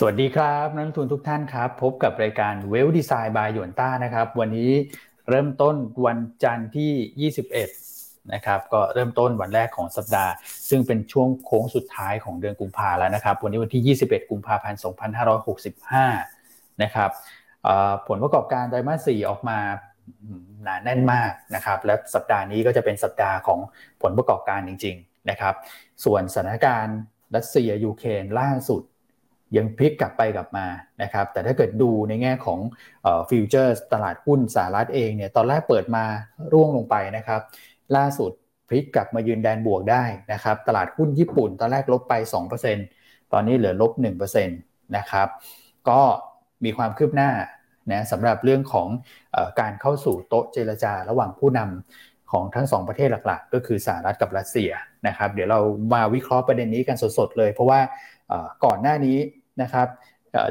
สวัสดีครับนักทุนทุกท่านครับ พบกับรายการเวลดีไซน์บายหยวนต้านะครับ วันนี้เริ่มต้นวันจันทร์ที่ 21 นะครับ ก็เริ่มต้นวันแรกของสัปดาห์ ซึ่งเป็นช่วงโค้งสุดท้ายของเดือนกุมภาแล้วนะครับ วันนี้วันที่ 21 กุมภาพันธ์ 2565 นะครับผลประกอบการไตรมาส 4 ออกมาหนาแน่นมากนะครับ และสัปดาห์นี้ก็จะเป็นสัปดาห์ของผลประกอบการจริง ๆ นะครับ ส่วนสถานการณ์รัสเซียยูเครนล่าสุด ยังพลิกกลับไปกลับมานะครับแต่ถ้าเกิดดูในแง่ของ future ตลาดหุ้นสหรัฐเองเนี่ยตอนแรกเปิดมาร่วงลงไปนะครับ ล่าสุดพลิกกลับมายืนแดนบวกได้นะครับตลาดหุ้นญี่ปุ่นตอนแรกลบไป 2%ตอนนี้เหลือลบ1%นะครับก็มีความคืบหน้านะสำหรับเรื่องของการเข้าสู่โต๊ะเจรจาระหว่างผู้นำของทั้งสองประเทศหลักๆ ก็คือสหรัฐกับรัสเซียนะครับเดี๋ยวเรามาวิเคราะห์ประเด็นนี้กันสดๆเลย เพราะว่าก่อนหน้านี้ นะครับ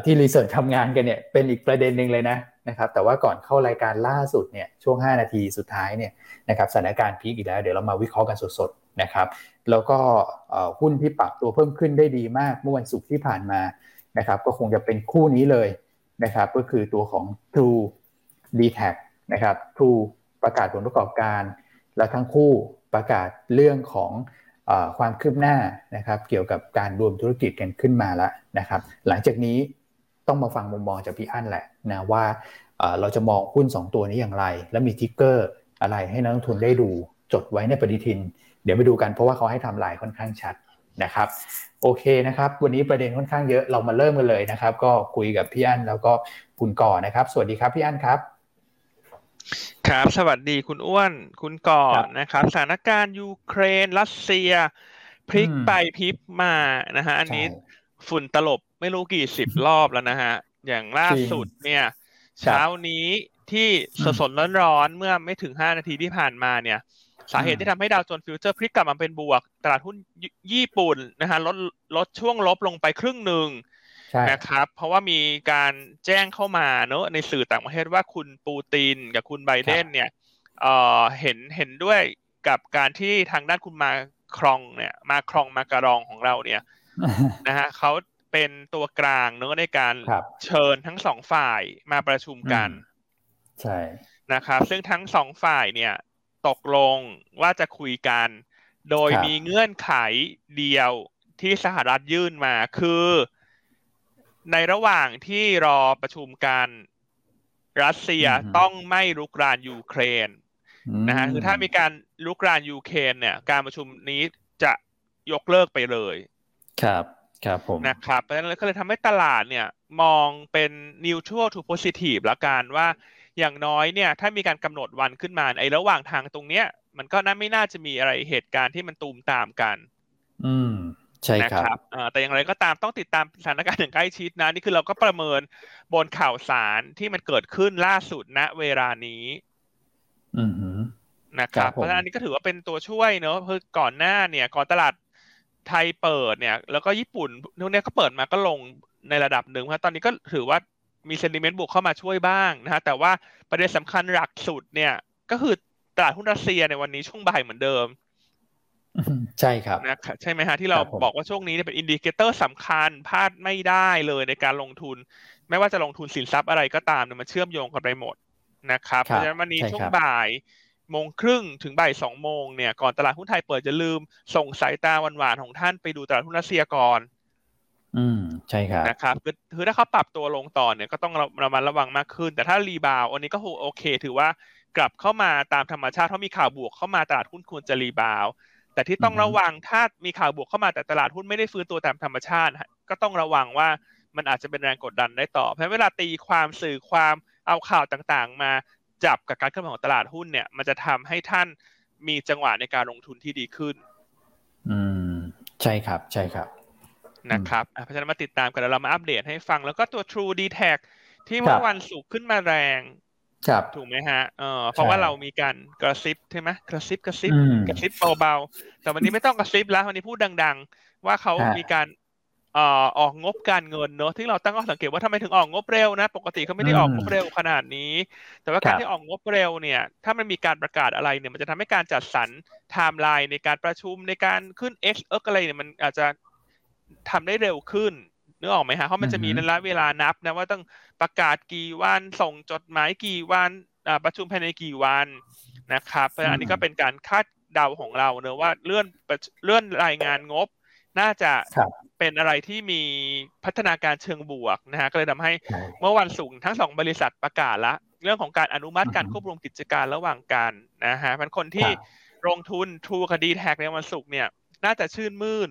ที่รีเสิร์ชทำงานกันเนี่ยเป็นอีกประเด็นหนึ่งเลยนะนะครับแต่ว่าก่อนเข้ารายการล่าสุดเนี่ยช่วง 5 นาทีสุดท้ายเนี่ยนะครับสถานการณ์พีคอีกแล้ว เดี๋ยวเรามาวิเคราะห์กันสดๆนะครับแล้วก็หุ้นที่ปรับตัวเพิ่มขึ้นได้ดีมากเมื่อวันศุกร์ที่ผ่านมานะครับก็คงจะเป็นคู่นี้เลยนะครับก็คือตัวของ True d t a c นะครับ True ประกาศผลประกอบการ และทั้งคู่ประกาศเรื่องของ ความคืบหน้านะครับ เกี่ยวกับการรวมธุรกิจกันขึ้นมาแล้วนะครับ หลังจากนี้ต้องมาฟังมุมมองจากพี่อั้นแหละนะว่าเราจะมองหุ้น 2 ตัวนี้อย่างไร และมีทิกเกอร์อะไรให้นักลงทุนได้ดูจดไว้ในปฏิทิน เดี๋ยวไปดูกันเพราะว่าเขาให้ทำลายค่อนข้างชัดนะครับโอเคนะครับ วันนี้ประเด็นค่อนข้างเยอะเรามาเริ่มกันเลยนะครับ ก็คุยกับพี่อั้นแล้วก็คุณก่อนะครับ สวัสดีครับพี่อั้นครับ ครับ สวัสดีคุณอ้วน คุณก่อนนะครับ สถานการณ์ยูเครน รัสเซีย พลิกไปพลิกมานะฮะ อันนี้ฝุ่นตลบไม่รู้กี่สิบรอบแล้วนะฮะ อย่างล่าสุดเนี่ย เช้านี้ที่สดสดร้อนๆเมื่อไม่ถึงห้านาทีที่ผ่านมาเนี่ย สาเหตุที่ทำให้ดาวโจนส์ future พลิกกลับมาเป็นบวก ตลาดหุ้นญี่ปุ่นนะฮะลดลดช่วงลบลงไปครึ่งหนึ่ง นะครับ เพราะว่ามีการแจ้งเข้ามาเนอะในสื่อต่างประเทศว่าคุณปูตินกับคุณไบเดนเนี่ยเออเห็นเห็นด้วยกับการที่ทางด้านคุณมาครองเนี่ย มาครองมาการองของเราเนี่ยนะฮะเขาเป็นตัวกลางเนอะในการเชิญทั้งสองฝ่ายมาประชุมกันใช่นะครับ ซึ่งทั้งสองฝ่ายเนี่ย ตกลงว่าจะคุยกัน โดยมีเงื่อนไขเดียวที่สหรัฐยื่นมาคือ ในระหว่างที่รอประชุมกันรัสเซียต้องไม่ลุกรานยูเครนนะฮะคือถ้ามีการลุกรานยูเครนเนี่ย การประชุมนี้จะยกเลิกไปเลย ครับครับผมนะครับเพราะฉะนั้นก็เลยทำให้ตลาดเนี่ย มองเป็น neutral to positive ละกันว่าอย่างน้อยเนี่ย ถ้ามีการกำหนดวันขึ้นมาไอ้ระหว่างทางตรงเนี้ย มันก็น่าไม่น่าจะมีอะไรเหตุการณ์ที่มันตูมตามกัน อืม ใช่ครับแต่อย่างไรก็ตามต้องติดตามสถานการณ์อย่างใกล้ชิดนะ นี่คือเราก็ประเมินบนข่าวสารที่มันเกิดขึ้นล่าสุดณเวลานี้นะครับ เพราะฉะนั้นนี้ก็ถือว่าเป็นตัวช่วยเนอะคือก่อนหน้าเนี่ย ก่อนตลาดไทยเปิดเนี่ย แล้วก็ญี่ปุ่นทุกนี้ก็เปิดมาก็ลงในระดับหนึ่งเพราะตอนนี้ก็ถือว่ามี sentiment บวกเข้ามาช่วยบ้างนะฮะแต่ว่าประเด็นสำคัญหลักสุดเนี่ย ก็คือตลาดหุ้นรัสเซียในวันนี้ช่วงบ่ายเหมือนเดิม ใช่ครับนะใช่ไหมฮะที่เราบอกว่าช่วงนี้เป็น indicator สำคัญพลาดไม่ได้เลยในการลงทุน ไม่ว่าจะลงทุนสินทรัพย์อะไรก็ตามเนี่ยมันเชื่อมโยงกันไปหมดนะครับเพราะฉะนั้นวันนี้ช่วงบ่ายโมงครึ่งถึงบ่ายสองโมงเนี่ยก่อนตลาดหุ้นไทยเปิดจะลืมส่งสายตาหวานๆของท่านไปดูตลาดหุ้นรัสเซียก่อน อืมใช่ครับนะครับคือถ้าเขาปรับตัวลงต่อเนี่ยก็ต้องระมัดระวังมากขึ้น แต่ถ้ารีบาวอันนี้ก็โอเค ถือว่ากลับเข้ามาตามธรรมชาติเพราะมีข่าวบวกเข้ามาตลาดหุ้นควรจะรีบาว แต่ที่ต้องระวังถ้ามีข่าวบวกเข้ามาแต่ตลาดหุ้นไม่ได้ฟื้นตัวตามธรรมชาติ ก็ต้องระวังว่ามันอาจจะเป็นแรงกดดันได้ต่อ เพราะเวลาตีความสื่อความเอาข่าวต่างๆ มาจับกับการเคลื่อนไหวของตลาดหุ้นเนี่ย มันจะทำให้ท่านมีจังหวะในการลงทุนที่ดีขึ้น อืม ใช่ครับ ใช่ครับนะครับเพราะฉะนั้นมาติดตามกันแล้วเรามาอัปเดตให้ฟัง แล้วก็ตัว True d t a c ที่เมื่อวันศุกร์ขึ้นมาแรง ครับถูกไหมฮะเออเพราะว่าเรามีการกระซิบใช่ไหมกระซิบกระซิบกระซิบเบาๆแต่วันนี้ไม่ต้องกระซิบแล้ววันนี้พูดดัง ๆ ว่าเขามีการเอ่อออกงบการเงินเนอะที่เราตั้งข้อสังเกตว่าทำไมถึงออกงบเร็วนะ ปกติเขาไม่ได้ออกงบเร็วขนาดนี้ แต่ว่าการที่ออกงบเร็วเนี่ย ถ้ามันมีการประกาศอะไรเนี่ย มันจะทำให้การจัดสรรไทม์ไลน์ในการประชุมในการขึ้น X เอิร์กอะไรเนี่ยมันอาจจะทำได้เร็วขึ้น นึกออกไหมฮะเพราะมันจะมีระยะเวลานับนะว่าต้องประกาศกี่วันส่งจดหมายกี่วันประชุมภายในกี่วันนะครับเพราะอันนี้ก็เป็นการคาดเดาของเราเนอะว่าเลื่อนเลื่อนรายงานงบ น่าจะเป็นอะไรที่มีพัฒนาการเชิงบวกนะฮะก็เลยทำให้เมื่อวันศุกร์ทั้งสองบริษัทประกาศละ เรื่องของการอนุมัติการควบรวมกิจการระหว่างกันนะฮะมันคนที่ลงทุนทูคดีแท็กในวันศุกร์เนี่ย น่าจะชื่นมื่น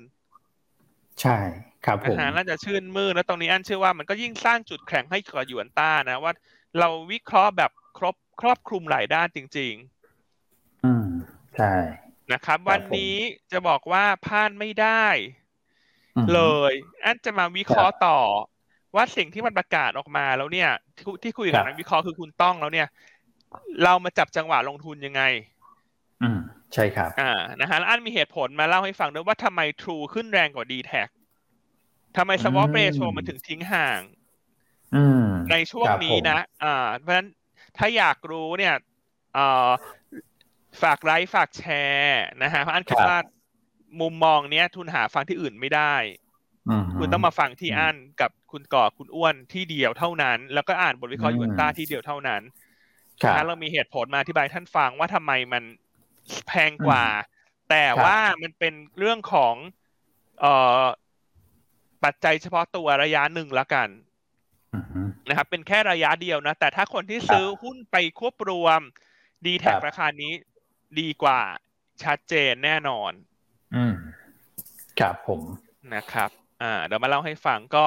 ใช่ ครับผมน่าจะชื่นมื่นแล้วตรงนี้อันเชื่อว่ามันก็ยิ่งสร้างจุดแข็งให้กับหยวนต้านะว่า เราวิเคราะห์แบบครบครอบคลุมหลายด้านจริง ๆ อืมใช่นะครับ วันนี้จะบอกว่าพลาดไม่ได้ เลย อันจะมาวิเคราะห์ต่อ ว่าสิ่งที่มันประกาศออกมาแล้วเนี่ย ที่คุยกับนักวิเคราะห์คือคุณต้องแล้วเนี่ย เรามาจับจังหวะลงทุนยังไง อืมใช่ครับ อ่านะฮะแล้วอันมีเหตุผลมาเล่าให้ฟังด้วยว่าทำไม True ขึ้นแรงกว่า d t แท ทำไม swap ratio มันถึงทิ้งห่างในช่วงนี้นะอ่าเพราะฉะนั้นถ้าอยากรู้เนี่ยฝากไลค์ฝากแชร์นะฮะเพราะอันคิดว่ามุมมองเนี้ย ทุนหาฟังที่อื่นไม่ได้คุณต้องมาฟังที่อันกับคุณก่อคุณอ้วนที่เดียวเท่านั้น แล้วก็อ่านบทวิเคราะห์ยูนต้าที่เดียวเท่านั้นนะเรามีเหตุผลมาอธิบายท่านฟังว่าทำไมมันแพงกว่า แต่ว่ามันเป็นเรื่องของ เอ่อ ปัจจัยเฉพาะตัวระยะหนึ่งละกันนะครับ เป็นแค่ระยะเดียวนะ แต่ถ้าคนที่ซื้อหุ้นไปควบรวม ดีแท็ราคานี้ดีกว่าชัดเจนแน่นอน อืมครับผมนะครับ อ่า เดี๋ยวมาเล่าให้ฟังก็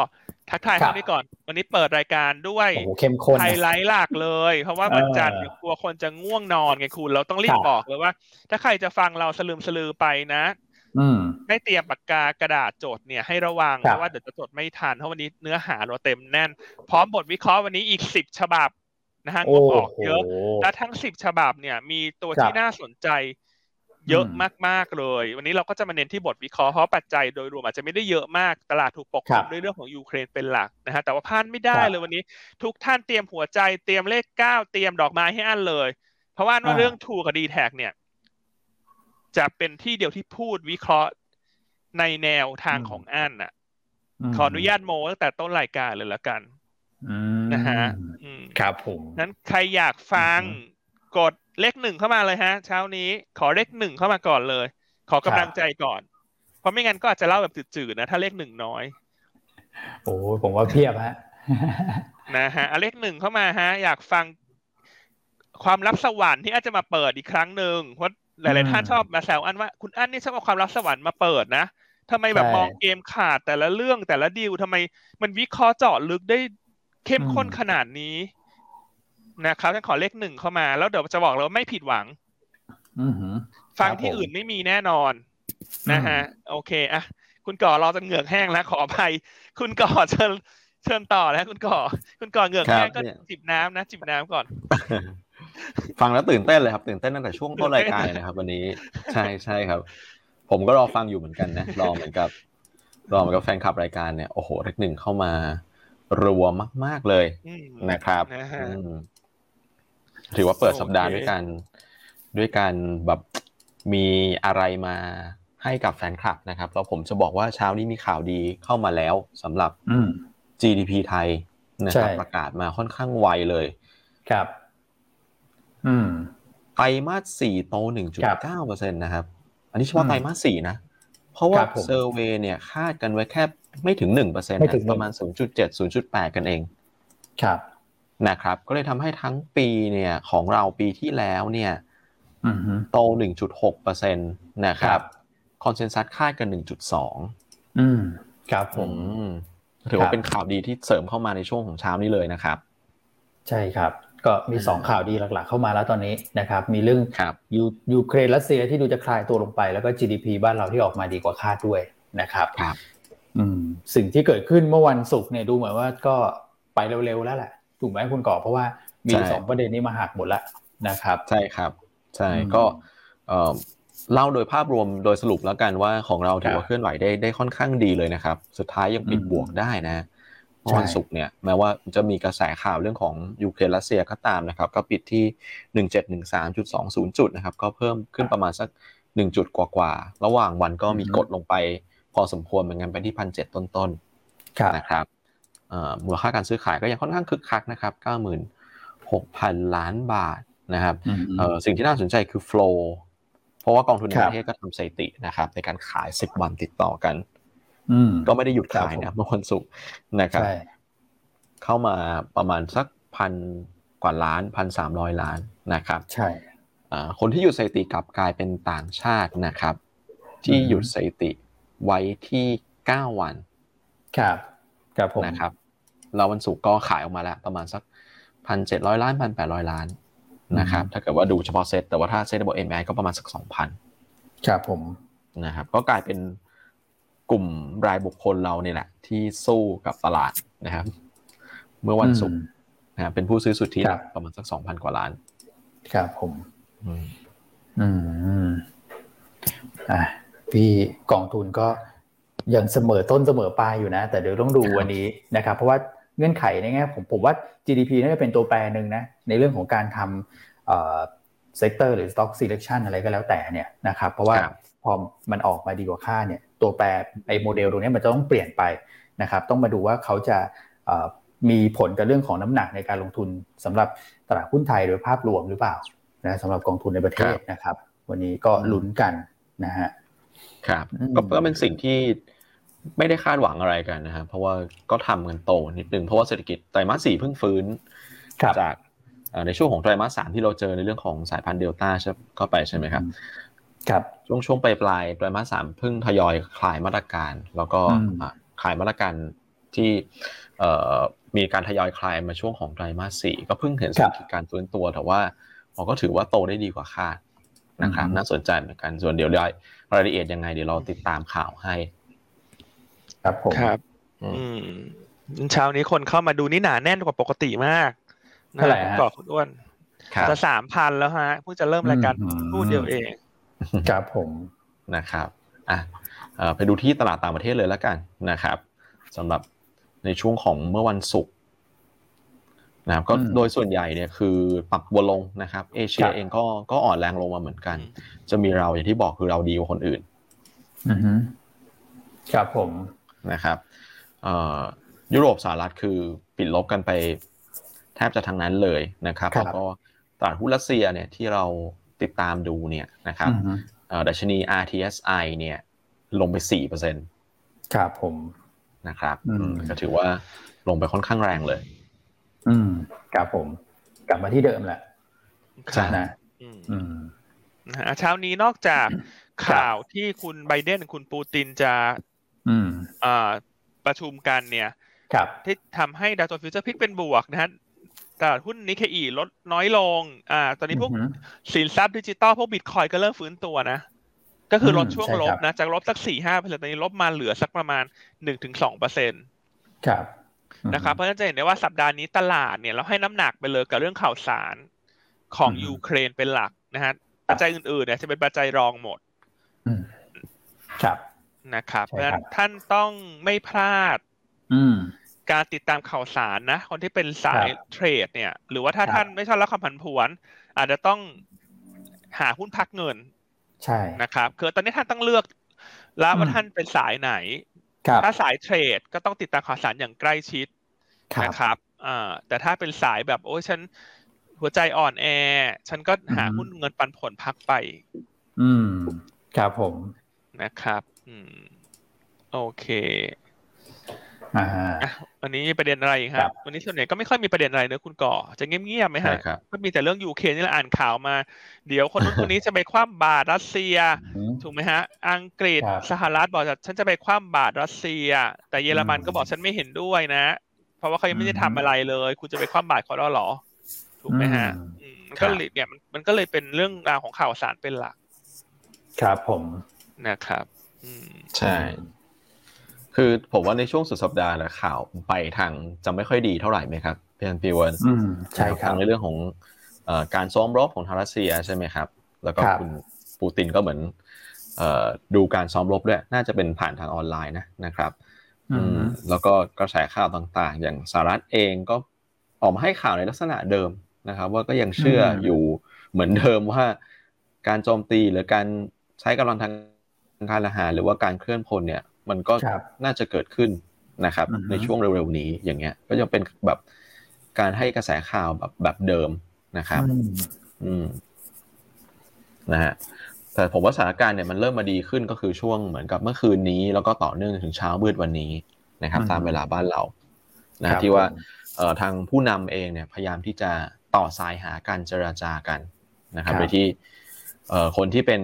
ทักทายคนนี้ก่อน วันนี้เปิดรายการด้วยไฮไลท์หลักเลย เพราะว่าวันจันทร์กลัวคนจะง่วงนอนไงคุณ เราต้องรีบบอกเลยว่า ถ้าใครจะฟังเราสลืมสลือไปนะ ไม่เตรียมปากกากระดาษจดเนี่ยให้ระวังเพราะว่าเดี๋ยวจะจดไม่ทันเพราะวันนี้เนื้อหาเราเต็มแน่น พร้อมบทวิเคราะห์วันนี้อีกสิบฉบับนะฮะงบออกเยอะและทั้งสิบฉบับเนี่ยมีตัวที่น่าสนใจเยอะมากๆเลย วันนี้เราก็จะมาเน้นที่บทวิเคราะห์เพราะปัจจัยโดยรวมอาจจะไม่ได้เยอะมากตลาดถูกปกคลุมด้วยเรื่องของยูเครนเป็นหลักนะฮะแต่ว่าพลาดไม่ได้เลยวันนี้ ทุกท่านเตรียมหัวใจเตรียมเลขเก้าเตรียมดอกไม้ให้อันเลย เพราะว่าเรื่อง True กับ DTAC เนี่ย จะเป็นที่เดียวที่พูดวิเคราะห์ในแนวทางของอันน่ะ ขออนุญาตโมตั้งแต่ต้นรายการเลยละกันนะฮะครับผมนั้นใครอยากฟังกดเลขหนึ่งเข้ามาเลยฮะ เช้านี้ขอเลขหนึ่งเข้ามาก่อนเลย ขอกำลังใจก่อน เพราะไม่งั้นก็อาจจะเล่าแบบจืดๆนะถ้าเลขหนึ่งน้อย โอ้ผมว่าเพียบฮะนะฮะเอาเลขหนึ่งเข้ามาฮะ อยากฟังความลับสวรรค์ที่อาจจะมาเปิดอีกครั้งหนึ่งเพราะ หลาย ๆ ท่านชอบมาแซวอันว่าคุณอันนี่ชอบเอาความลับสวรรค์มาเปิดนะทำไมแบบมองเกมขาดแต่ละเรื่องแต่ละดีลทำไมมันวิเคราะห์เจาะลึกได้เข้มข้นขนาดนี้นะครับฉันขอเลขหนึ่งเข้ามา แล้วเดี๋ยวจะบอกเลยว่าไม่ผิดหวังฟังที่อื่นไม่มีแน่นอนนะฮะ โอเคอะคุณก่อรอจนเหงือกแห้งแล้วขออภัย คุณก่อเชิญเชิญต่อแล้วคุณก่อ คุณก่อเหงือกแห้งก็จิบน้ำนะจิบน้ำก่อน ฟังแล้วตื่นเต้นเลยครับ ตื่นเต้นตั้งแต่ช่วงต้นรายการเลยนะครับ วันนี้ใช่ใช่ครับ ผมก็รอฟังอยู่เหมือนกันนะรอเหมือนกับรอเหมือนกับแฟนคลับรายการเนี่ยโอ้โหเลขหนึ่งเข้ามารัวมาก ๆเลยนะครับถือว่าเปิดสัปดาห์ด้วยกัน ด้วยการแบบมีอะไรมาให้กับแฟนคลับนะครับแล้วผมจะบอกว่าเช้านี้มีข่าวดีเข้ามาแล้วสำหรับ GDP ไทยนะครับประกาศมาค่อนข้างไวเลย ครับอืม ไตรมาสสี่โตหนึ่งจุดเก้าเปอร์เซ็นตนะครับ อันนี้เฉพาะไตรมาสสี่นะ เพราะว่า survey เนี่ยคาดกันไว้แค่ไม่ถึงหนึ่งเปอร์เซ็นต์ประมาณศูนย์จุดเจ็ดศูนย์จุดแปดกันเอง ครับนะครับ ก็เลยทำให้ทั้งปีเนี่ยของเราปีที่แล้วเนี่ยโตหนึ่งจุดหกเปอร์เซ็นต์นะครับ consensus คาดกันหนึ่งจุดสองอืมครับผมถือว่าเป็นข่าวดีที่เสริมเข้ามาในช่วงของเช้านี้เลยนะครับ ใช่ครับ ก็มีสองข่าวดีหลักๆเข้ามาแล้วตอนนี้นะครับ มีเรื่องยูยูเครนรัสเซียที่ดูจะคลายตัวลงไป แล้วก็ GDP บ้านเราที่ออกมาดีกว่าคาดด้วยนะครับครับอืมสิ่งที่เกิดขึ้นเมื่อวันศุกร์เนี่ยดูเหมือนว่าก็ไปเร็วๆแล้วแหละถูกไหมคุณก่อเพราะว่ามีสองประเด็นนี้มาหักหมดแล้วนะครับ ใช่ครับ ใช่ก็เล่าโดยภาพรวมโดยสรุปแล้วกันว่าของเราถือว่าเคลื่อนไหวได้ได้ค่อนข้างดีเลยนะครับ สุดท้ายยังปิดบวกได้นะ วันศุกร์เนี่ยแม้ว่าจะมีกระแสข่าวเรื่องของยูเครนรัสเซียก็ตามนะครับ ก็ปิดที่หนึ่งเจ็ดหนึ่งสามจุดสองศูนย์จุดนะครับ ก็เพิ่มขึ้นประมาณสักหนึ่งจุดกว่าๆ ระหว่างวันก็มีกดลงไป พอสมควรเหมือนกันไปที่พันเจ็ดต้นนะครับมูลค่าการซื้อขายก็ยังค่อนข้างคึกคักนะครับเก้าหมื่นหกพันล้านบาทนะครับสิ่งที่น่าสนใจคือ flow เพราะว่ากองทุนในประเทศก็ทำสถิตินะครับในการขาย 10 วันติดต่อกัน ก็ไม่ได้หยุดขายนะเมื่อวันศุกร์นะครับเข้ามาประมาณสักพันกว่าล้านพันสามร้อยล้านนะครับ ใช่คนที่หยุดสถิติกลับกลายเป็นต่างชาตินะครับ ที่หยุดสถิติไว้ที่เก้าวัน ครับครับผมนะครับแล้ววันศุกร์ก็ขายออกมาแล้วประมาณสักพันเจ็ดร้อยล้านพันแปดร้อยล้านนะครับ ถ้าเกิดว่าดูเฉพาะเซตแต่ว่าถ้าเซตบวกเอ็มไอก็ประมาณสักสองพันครับผมนะครับ ก็กลายเป็น กลุ่มรายบุคคลเราเนี่ยแหละ ที่สู้กับตลาดนะครับ เมื่อวันศุกร์นะครับเป็นผู้ซื้อสุทธิประมาณสักสองพันกว่าล้านครับผม อืมอ่าพี่กองทุนก็ยังเสมอต้นเสมอปลายอยู่นะ แต่เดี๋ยวต้องดูวันนี้นะครับ เพราะว่าเงื่อนไขในแง่ผมผมว่า GDP น่าจะเป็นตัวแปรหนึ่งนะ ในเรื่องของการทำ sector หรือ stock selection อะไรก็แล้วแต่เนี่ยนะครับ เพราะว่า พอมันออกมาดีกว่าคาดเนี่ยตัวแปรไอ้โมเดลตรงนี้มันจะต้องเปลี่ยนไปนะครับต้องมาดูว่าเขาจะมีผลกับเรื่องของน้ำหนักในการลงทุนสำหรับตลาดหุ้นไทยโดยภาพรวมหรือเปล่านะสำหรับกองทุนในประเทศนะครับ วันนี้ก็ลุ้นกันนะฮะครับก็เป็นสิ่งที่ไม่ได้คาดหวังอะไรกันนะครับเพราะว่าก็ทำกันโตนิดนึงเพราะว่าเศรษฐกิจไตรมาสสี่เพิ่งฟื้นจากในช่วงของไตรมาสสามที่เราเจอในเรื่องของสายพันธุ์เดลต้าใช่เข้าไปใช่ไหมครับ ครับช่วงช่วงปลายปลายไตรมาสสามเพิ่งทยอยคลายมาตรการ แล้วก็คลายมาตรการที่มีการทยอยคลายมาช่วงของไตรมาสสี่ก็เพิ่งเห็นสัญญการฟื้นตัวแต่ว่าเราก็ถือว่าโตได้ดีกว่าคาดนะครับน่าสนใจเหมือนกันส่วนเดี๋ยวรายละเอียดยังไงเดี๋ยวเราติดตามข่าวให้ ครับผมครับอืมเช้านี้คนเข้ามาดูนี่หนาแน่นกว่าปกติมากเท่าไหร่ก่อคุณอ้วนจะสามพันแล้วฮะเพิ่งจะเริ่มรายการพูดเดียวเอง ครับผมนะครับอะไปดูที่ตลาดต่างประเทศเลยแล้วกันนะครับสำหรับในช่วงของเมื่อวันศุกร์นะครับก็โดยส่วนใหญ่เนี่ยคือปรับวนลงนะครับ เอเชียเองก็ก็อ่อนแรงลงมาเหมือนกัน จะมีเราอย่างที่บอกคือเราดีกว่าคนอื่นอือครับผมนะครับยุโรปสหรัฐคือปิดลบกันไปแทบจะทั้งนั้นเลยนะครับแล้วก็ตลาดหุ้นรัสเซียเนี่ยที่เรา ติดตามดูเนี่ยนะครับดัชนี RTSI เนี่ยลงไปสี่เปอร์เซ็นต์ครับผมนะครับก็ถือว่าลงไปค่อนข้างแรงเลย อืมครับผม กลับมาที่เดิมแหละใช่นะอืมเช้านี้นอกจากข่าวที่คุณไบเดนคุณปูตินจะประชุมกันเนี่ยที่ทำให้ดาวโจนส์ฟิวเจอร์พลิกเป็นบวกนะฮะ ตลาดหุ้นนิกเกอิลดน้อยลง อ่า ตอนนี้พวกสินทรัพย์ดิจิตอลพวกบิตคอยน์ก็เริ่มฟื้นตัวนะ ก็คือลดช่วงลบนะ จากลบสักสี่ห้าเปอร์เซ็นต์ตอนนี้ลบมาเหลือสักประมาณหนึ่งถึงสองเปอร์เซ็นต์ครับ นะครับ เพราะฉะนั้นจะเห็นได้ว่าสัปดาห์นี้ตลาดเนี่ยเราให้น้ำหนักไปเลยกับเรื่องข่าวสารของยูเครนเป็นหลักนะฮะ ปัจจัยอื่นๆเนี่ยจะเป็นปัจจัยรองหมดครับ นะครับ เพราะฉะนั้นท่านต้องไม่พลาด การติดตามข่าวสารนะ คนที่เป็นสายเทรดเนี่ย หรือว่าถ้าท่านไม่ชอบรับความผันผวน อาจจะต้องหาหุ้นพักเงิน ใช่นะครับคือตอนนี้ท่านต้องเลือก แล้วว่าท่านเป็นสายไหน ถ้าสายเทรดก็ต้องติดตามข่าวสารอย่างใกล้ชิดนะครับอ่าแต่ถ้าเป็นสายแบบโอ้ยฉันหัวใจอ่อนแอ ฉันก็หาหุ้นเงินปันผลพักไป อืม ครับผมนะครับ อืม โอเค อ่าวันนี้มีประเด็นอะไรครับวันนี้ส่วนใหญ่ก็ไม่ค่อยมีประเด็นอะไรเนอะคุณก่อ จะเงียบๆไหมฮะก็มีแต่เรื่องยูเครนนี่แหละอ่านข่าวมา เดี๋ยวคนนู้นคนนี้จะไปคว่ำบาตรรัสเซีย ถูกไหมฮะ อังกฤษสหรัฐบอกจะฉันจะไปคว่ำบาตรรัสเซีย แต่เยอรมันก็บอกฉันไม่เห็นด้วยนะ เพราะว่าเขายังไม่ได้ทำอะไรเลย คุณจะไปคว่ำบาตรเขาแล้วหรอ ถูกไหมฮะก็เลยเนี่ยมันก็เลยเป็นเรื่องราวของข่าวสารเป็นหลัก ครับผมนะครับใช่ คือผมว่าในช่วงสุดสัปดาห์นะข่าวไปทางจะไม่ค่อยดีเท่าไหร่ไหมครับพี่อันพีวันใช่ครับในเรื่องของการซ้อมรบของทางรัสเซียใช่ไหมครับ แล้วก็คุณปูตินก็เหมือนดูการซ้อมรบด้วย น่าจะเป็นผ่านทางออนไลน์นะนะครับแล้วก็กระแสข่าวต่างๆ อย่างสหรัฐเองก็ออกมาให้ข่าวในลักษณะเดิมนะครับ ว่าก็ยังเชื่ออยู่เหมือนเดิมว่าการโจมตีหรือการใช้กำลังทางการอาหารหรือว่าการเคลื่อนพลเนี่ย มันก็น่าจะเกิดขึ้นนะครับ ในช่วงเร็วๆนี้อย่างเงี้ย ก็จะเป็นแบบการให้กระแสข่าวแบบแบบเดิมนะครับ อืมนะฮะแต่ผมว่าสถานการณ์เนี่ยมันเริ่มมาดีขึ้นก็คือช่วงเหมือนกับเมื่อคืนนี้ แล้วก็ต่อเนื่องถึงเช้ามืดวันนี้นะครับ ตามเวลาบ้านเรานะที่ว่าเอ่อทางผู้นำเองเนี่ยพยายามที่จะต่อสายหาการเจราจากันนะครับโดยที่เอ่อคนที่เป็น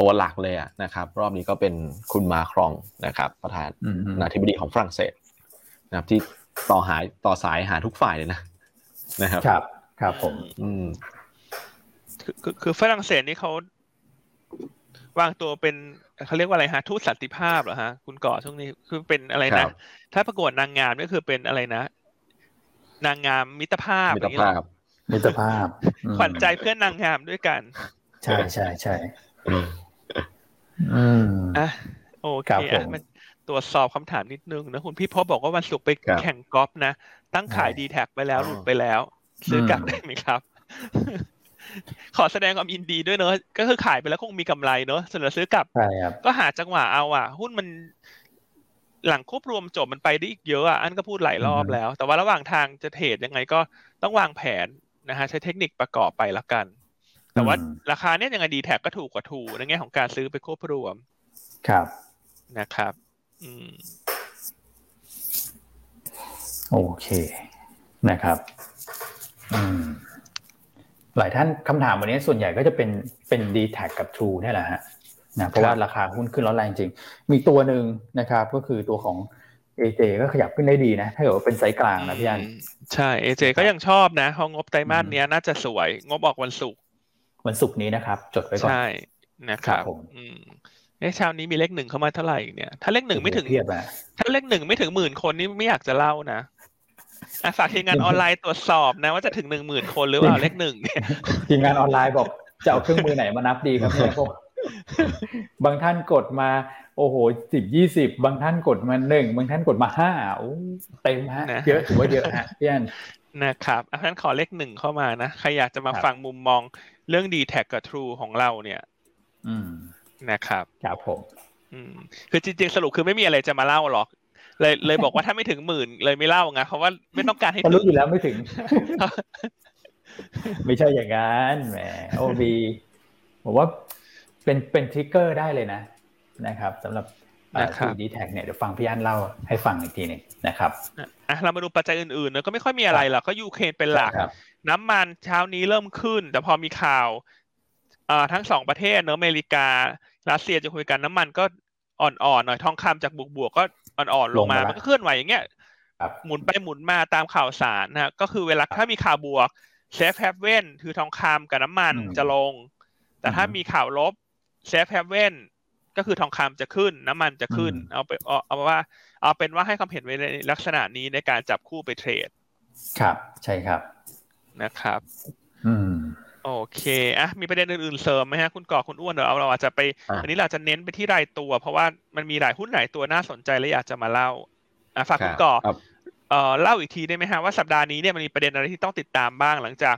ตัวหลักเลยอะนะครับ รอบนี้ก็เป็นคุณมาครองนะครับ ประธานนาธิบดีของฝรั่งเศสนะครับ ที่ต่อหายต่อสายหาทุกฝ่ายเลยนะนะครับ ครับ ครับผม อืมคือคือฝรั่งเศสนี่เขาวางตัวเป็นเขาเรียกว่าอะไรฮะทูตสันติภาพเหรอฮะคุณก่อช่วงนี้คือเป็นอะไรนะ ถ้าประกวดนางงามก็คือเป็นอะไรนะ นางงามมิตรภาพมิตรภาพมิตรภาพขวัญใจเพื่อนนางงามด้วยกัน ใช่ใช่ใช่ อืมอะโอเคอะมันตรวจสอบคำถามนิดนึงนะคุณพี่พบบอกว่าวันศุกร์ไปแข่งกอล์ฟนะ ตั้งขายดีแท็กไปแล้วหลุดไปแล้ว ซื้อกลับได้ไหมครับ ขอแสดงความยินดีด้วยเนอะก็คือขายไปแล้วคงมีกำไรเนอะส่วนเราซื้อกลับใช่ครับ ก็หาจังหวะเอาอะ หุ้นมันหลังควบรวมจบมันไปได้อีกเยอะอะอันก็พูดหลายรอบแล้ว แต่ว่าระหว่างทางจะเทรดยังไงก็ต้องวางแผนนะฮะใช้เทคนิคประกอบไปละกัน แต่ว่าราคาเนี้ยยังไงดีแท็กก็ถูกกว่าถูในแง่ของการซื้อไปควบรวม ครับ นะครับ อืม โอเค นะครับ อืม หลายท่านคำถามวันนี้ส่วนใหญ่ก็จะเป็นเป็น d t แทกับ True นี่แหละฮะนะเพราะว่าราคาหุ้นขึ้นร้อนแรงจริง มีตัวหนึ่งนะครับ ก็คือตัวของ AJ ก็ขยับขึ้นได้ดีนะ ถ้าเกิดว่าเป็นไซส์กลางนะพี่อันใช่ AJ ก็ยังชอบนะเพราะงบไตรมาสเนี้ยน่าจะสวย งบออกวันศุกร์ วันศุกร์นี้นะครับ จดไว้ก่อน ใช่นะครับอืมเอ้เช้านี้มีเลขหนึ่งเข้ามาเท่าไหร่เนี่ย ถ้าเลขหนึ่งไม่ถึงเทียบอะถ้าเลขหนึ่งไม่ถึงหมื่นคนนี่ไม่อยากจะเล่านะอะฝากทีมงานออนไลน์ตรวจสอบนะ ว่าจะถึงหนึ่งหมื่นคนหรือเปล่าเลขหนึ่งเนี่ยทีมงานออนไลน์บอกจะเอาเครื่องมือไหนมานับดีครับเนี่ยพวกบางท่านกดมา โอ้โหสิบยี่สิบบางท่านกดมาหนึ่งบางท่านกดมาห้าโอ้เต็มฮะเยอะถือว่าเยอะฮะพี่อันนะครับอะท่านขอเลขหนึ่งเข้ามานะใครอยากจะมาฟังมุมมอง เรื่องดีแท็กกับ True ของเราเนี่ยอืมนะครับครับผมอืมคือจริงๆ สรุปคือไม่มีอะไรจะมาเล่าหรอก เลยเลยบอกว่าถ้าไม่ถึงหมื่นเลยไม่เล่าไงเพราะว่าไม่ต้องการให้รู้อยู่แล้วไม่ถึง ไม่ใช่อย่างนั้นแหมโอบีผมว่าเป็นเป็น trigger ได้เลยนะ นะครับสำหรับ True DTAC เนี่ยเดี๋ยวฟังพี่อันเล่าให้ฟังอีกทีหนึ่งนะครับอะเรามาดูปัจจัยอื่นๆเนอะก็ไม่ค่อยมีอะไรหรอกก็ยูเครนเป็นหลัก น้ำมันเช้านี้เริ่มขึ้น แต่พอมีข่าวอ่าทั้งสองประเทศเนอะอเมริการัสเซียจะคุยกันน้ำมันก็อ่อนๆหน่อยทองคำจากบวกๆก็อ่อนๆลงมา มันก็เคลื่อนไหวอย่างเงี้ยหมุนไปหมุนมาตามข่าวสารนะก็คือเวลาถ้ามีข่าวบวก safe haven คือทองคำกับน้ำมันจะลง แต่ถ้ามีข่าวลบ safe haven ก็คือทองคำจะขึ้น น้ำมันจะขึ้น เอาไปเอาว่า เอาเป็นว่าให้ความเห็นไว้ในลักษณะนี้ในการจับคู่ไปเทรด ครับ ใช่ครับ นะครับ อืมโอเคอะมีประเด็นอื่นๆเสริมไหมฮะคุณก่อคุณอ้วนเดี๋ยวเอาเราอาจจะไปอันนี้เราจะเน้นไปที่รายตัว เพราะว่ามันมีหลายหุ้นหลายตัวน่าสนใจและอยากจะมาเล่าอะฝากคุณก่อเอ่อเล่าอีกทีได้ไหมฮะว่าสัปดาห์นี้เนี่ยมันมีประเด็นอะไรที่ต้องติดตามบ้างหลังจาก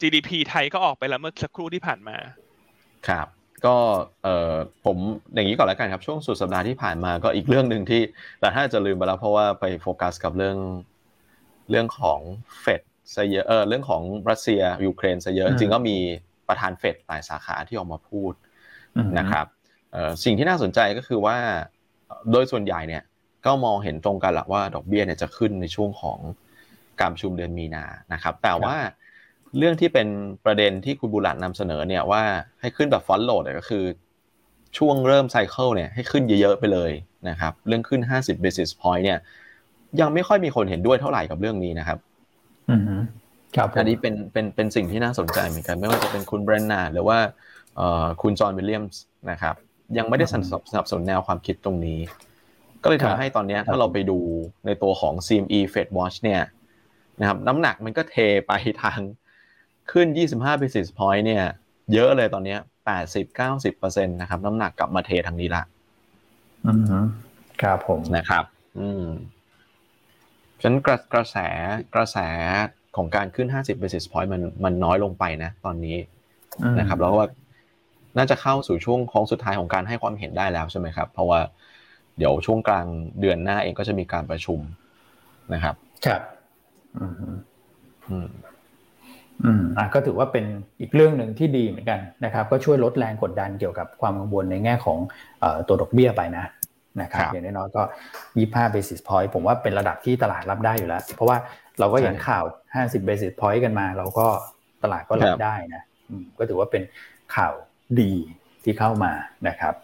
GDP ไทยก็ออกไปแล้วเมื่อสักครู่ที่ผ่านมา ครับ ก็เอ่อผมอย่างนี้ก่อนแล้วกันครับช่วงสุดสัปดาห์ที่ผ่านมาก็อีกเรื่องหนึ่งที่แต่ถ้าจะลืมไปแล้วเพราะว่าไปโฟกัสกับเรื่องเรื่องของเฟด ซะเยอะเออเรื่องของรัสเซียยูเครนซะเยอะจริงก็มีประธานเฟดหลายสาขาที่ออกมาพูดนะครับเอ่อสิ่งที่น่าสนใจก็คือว่าโดยส่วนใหญ่เนี่ยก็มองเห็นตรงกันแหละว่าดอกเบี้ยเนี่ยจะขึ้นในช่วงของการประชุมเดือนมีนานะครับ แต่ว่าเรื่องที่เป็นประเด็นที่คุณบุรัตนำเสนอเนี่ยว่าให้ขึ้นแบบฟอนต์โหลดก็คือ ช่วงเริ่มไซเคิลเนี่ยให้ขึ้นเยอะๆไปเลยนะครับ เรื่องขึ้น 50 basis point เนี่ยยังไม่ค่อยมีคนเห็นด้วยเท่าไหร่กับเรื่องนี้นะครับอืม ครับอันนี้เป็นเป็นเป็นสิ่งที่น่าสนใจเหมือนกัน ไม่ว่าจะเป็นคุณเบรนนาหรือว่าเอ่อคุณจอห์นวิลเลียมส์นะครับ ยังไม่ได้สนับสนุนแนวความคิดตรงนี้ ก็เลยทำให้ตอนนี้ถ้าเราไปดูในตัวของ CME Fed Watch เนี่ยนะครับน้ำหนักมันก็เทไปทางขึ้น 25 basis point เนี่ย เยอะเลยตอนนี้ 80-90%นะครับ น้ำหนักกลับมาเททางนี้ละอืมครับผมนะครับ อืม ฉะนั้นกระกระแสกระแสของการขึ้น 50 basis point มันมันน้อยลงไปนะ ตอนนี้นะครับ แล้วว่าน่าจะเข้าสู่ช่วงของสุดท้ายของการให้ความเห็นได้แล้วใช่ไหมครับ เพราะว่าเดี๋ยวช่วงกลางเดือนหน้าเองก็จะมีการประชุมนะครับ ครับ อืมอืมอืมอะก็ถือว่าเป็นอีกเรื่องหนึ่งที่ดีเหมือนกันนะครับ ก็ช่วยลดแรงกดดันเกี่ยวกับความกังวลในแง่ของเอ่อตัวดอกเบี้ยไปนะ นะครับครับอย่างน้อยๆก็ 25 basis point ผมว่าเป็นระดับที่ตลาดรับได้อยู่แล้ว เพราะว่าเราก็เห็นใช่ข่าว 50 basis point กันมา เราก็ตลาดก็รัครับบได้นะอืมก็ถือว่าเป็นข่าวดีที่เข้ามานะครับ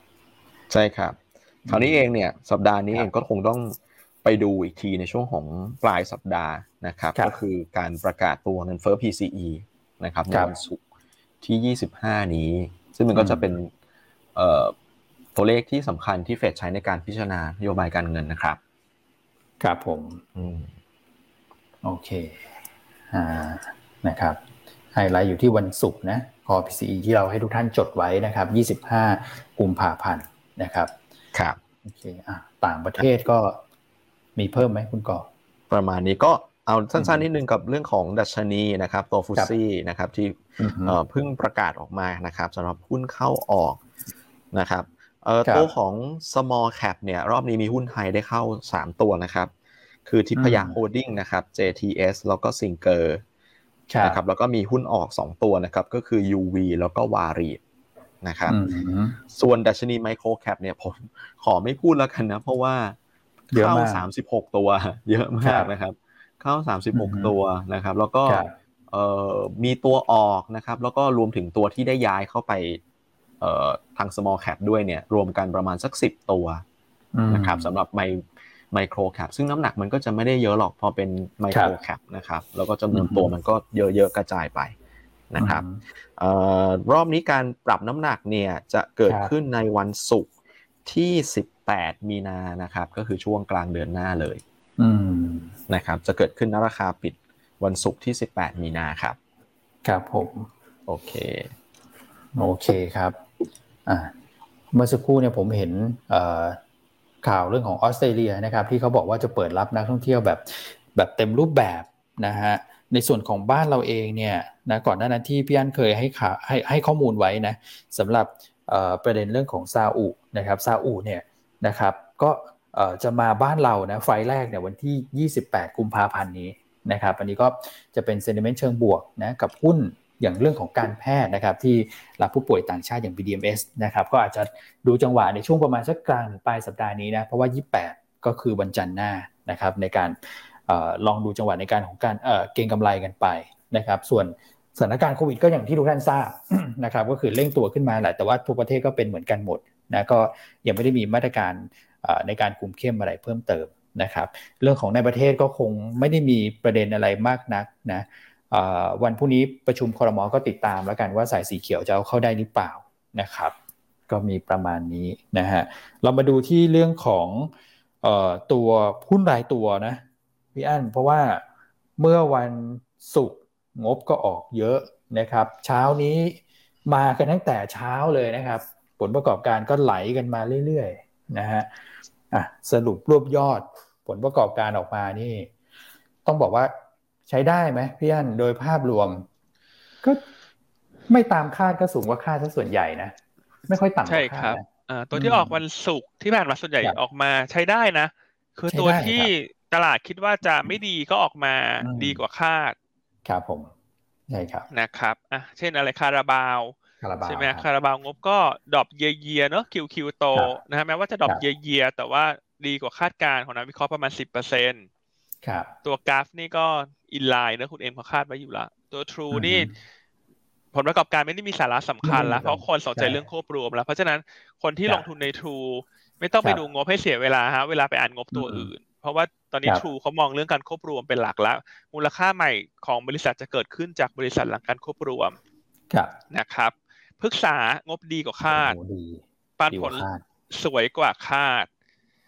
ใช่ครับคราวนี้เองเนี่ยสัปดาห์นี้ครับเองก็คงต้องไปดูอีกทีในช่วงของปลายสัปดาห์นะครับครับก็คือการประกาศตัวเงินเฟ้อ PCE นะครับในครับวันศุกร์ที่ 25 นี้ ซึ่งมันก็จะเป็นเอ่อ ตัวเลขที่สำคัญที่เฟดใช้ในการพิจารณานโยบายการเงินนะครับ ครับผมอืมโอเคอ่านะครับไฮไลท์อยู่ที่วันศุกร์นะคอ PCE ที่เราให้ทุกท่านจดไว้นะครับ 25 กุมภาพันธ์นะครับ ครับโอเคอะต่างประเทศก็มีเพิ่มไหมคุณก่อประมาณนี้ก็เอาสั้นๆนิดนึงกับเรื่องของดัชนีนะครับ ตัวฟุตซี่นะครับที่อือฮึเอ่อเพิ่งประกาศออกมานะครับสำหรับหุ้นเข้าออกนะครับเอ่อครับ ตัวของ small cap เนี่ยรอบนี้มีหุ้นไทยได้เข้า 3 ตัวนะครับ คือทิพยาอืมโฮลดิ้งนะครับ JTS แล้วก็ซิงเกอร์ครับนะครับแล้วก็มีหุ้นออก 2 ตัวนะครับ ก็คือ UV แล้วก็วารีดนะครับอืมส่วนดัชนี micro cap เนี่ยผมขอไม่พูดแล้วกันนะ เพราะว่าเยอะเข้ามากสามสิบหกตัว เยอะมารับนะครับ เข้าสามสิบหกอือฮึตัวนะครับ แล้วก็ครับเอ่อมีตัวออกนะครับ แล้วก็รวมถึงตัวที่ได้ย้ายเข้าไปเอ่อ ทาง small cap ด้วยเนี่ยรวมกันประมาณสักสิบตัวอืมนะครับสำหรับไมไมโครแคปซึ่งน้ำหนักมันก็จะไม่ได้เยอะหรอกพอเป็นไมโครแคปนะครับแล้วก็จำนวนอือฮึตัวมันก็เยอะๆกระจายไปนะครับอืมเอ่อรอบนี้การปรับน้ำหนักเนี่ยจะเกิดครับขึ้นในวันศุกร์ที่ 18 มีนานะครับ ก็คือช่วงกลางเดือนหน้าเลยอืมนะครับจะเกิดขึ้นณราคาปิดวันศุกร์ที่ 18 มีนาครับ ครับผม โอเค โอเคครับอ่า เมื่อสักครู่เนี่ยผมเห็นข่าวเรื่องของออสเตรเลียนะครับ ที่เขาบอกว่าจะเปิดรับนักท่องเที่ยวแบบแบบเต็มรูปแบบนะฮะในส่วนของบ้านเราเองเนี่ยนะก่อนหน้านั้นที่พี่อันเคยให้ข่าวให้ให้ข้อมูลไว้นะสำหรับประเด็นเรื่องของซาอุนะครับซาอุเนี่ยนะครับก็จะมาบ้านเรานะไฟแรกเนี่ยวันที่ 28 กุมภาพันธ์นี้นะครับอันนี้ก็จะเป็นเซนิเมนต์เชิงบวกนะกับหุ้น อย่างเรื่องของการแพทย์นะครับที่รับผู้ป่วยต่างชาติอย่าง BDMs นะครับก็อาจจะดูจังหวะในช่วงประมาณสักกลางถึงปลายสัปดาห์นี้นะเพราะว่า 28 ก็คือวันจันทร์หน้านะครับในการออลองดูจังหวะในการของการเเก็งกำไรกันไปนะครับส่วนสถานการณ์โควิดก็อย่างที่ทุกท่านทราบนะครับก็คือเร่งตัวขึ้นมาแหละแต่ว่าทุกประเทศก็เป็นเหมือนกันหมดนะก็ยังไม่ได้มีมาตรการในการคุมเข้มอะไรเพิ่มเติมนะครับ เรื่องของในประเทศก็คงไม่ได้มีประเด็นอะไรมากนักนะ วันพรุ่งนี้ประชุมครมก็ติดตามแล้วกันว่าสายสีเขียวจะเอาเข้าได้หรือเปล่านะครับ ก็มีประมาณนี้นะฮะเรามาดูที่เรื่องของออตัวหุ้นรายตัวนะพี่อั้นเพราะว่าเมื่อวันศุกร์งบก็ออกเยอะนะครับ เช้านี้มากันตั้งแต่เช้าเลยนะครับ ผลประกอบการก็ไหลกันมาเรื่อยๆนะฮะะสรุปรวบยอดผลประกอบการออกมานี่ ต้องบอกว่า ใช้ได้ไหมพี่อั้นโดยภาพรวม ก็ไม่ตามคาดก็สูงกว่าคาดซะส่วนใหญ่นะ ไม่ค่อยต่ำกใช่ว่าครัคาบดนะอ่าตัวที่อืมออกวันศุกร์ที่ผ่านมาส่วนใหญ่ครับออกมาใช้ได้นะ คือใช้ตัวได้ที่ครับตลาดคิดว่าจะไม่ดีก็ออกมาอืมดีกว่าคาด ครับผมใช่ครับนะครับอะเช่นอะไรคาราบาวคาราบาวใช่ไหมครับคาราบาวงบก็ดรอปเยียเยียเนาะคิวคิวโตครับนะฮะแม้ว่าจะดรอปครับเยียเยียแต่ว่าดีกว่าคาดการณ์ของนักวิเคราะห์ประมาณสิบเปอร์เซ็น ครับ ตัวกราฟนี่ก็อินไลน์นะคุณเอ็มเขาคาดไว้อยู่ละ ตัว True อือฮึนี่ผลประกอบการไม่ได้มีสาระสำคัญแล้วไม่เพได้ราะคนสนใจใช่เรื่องควบรวมแล้ว เพราะฉะนั้นคนที่ครับลงทุนใน True ไม่ต้องไปครับดูงบให้เสียเวลาฮะเวลาไปอ่านงบตัวอืมอื่น เพราะว่าตอนนี้ครับ True เขามองเรื่องการควบรวมเป็นหลักแล้ว มูลค่าใหม่ของบริษัทจะเกิดขึ้นจากบริษัทหลังการควบรวมครับนะครับพฤกษางบดีกว่าคาดโอ้โหดีปันดีผกลว่าคาดสวยกว่าคาด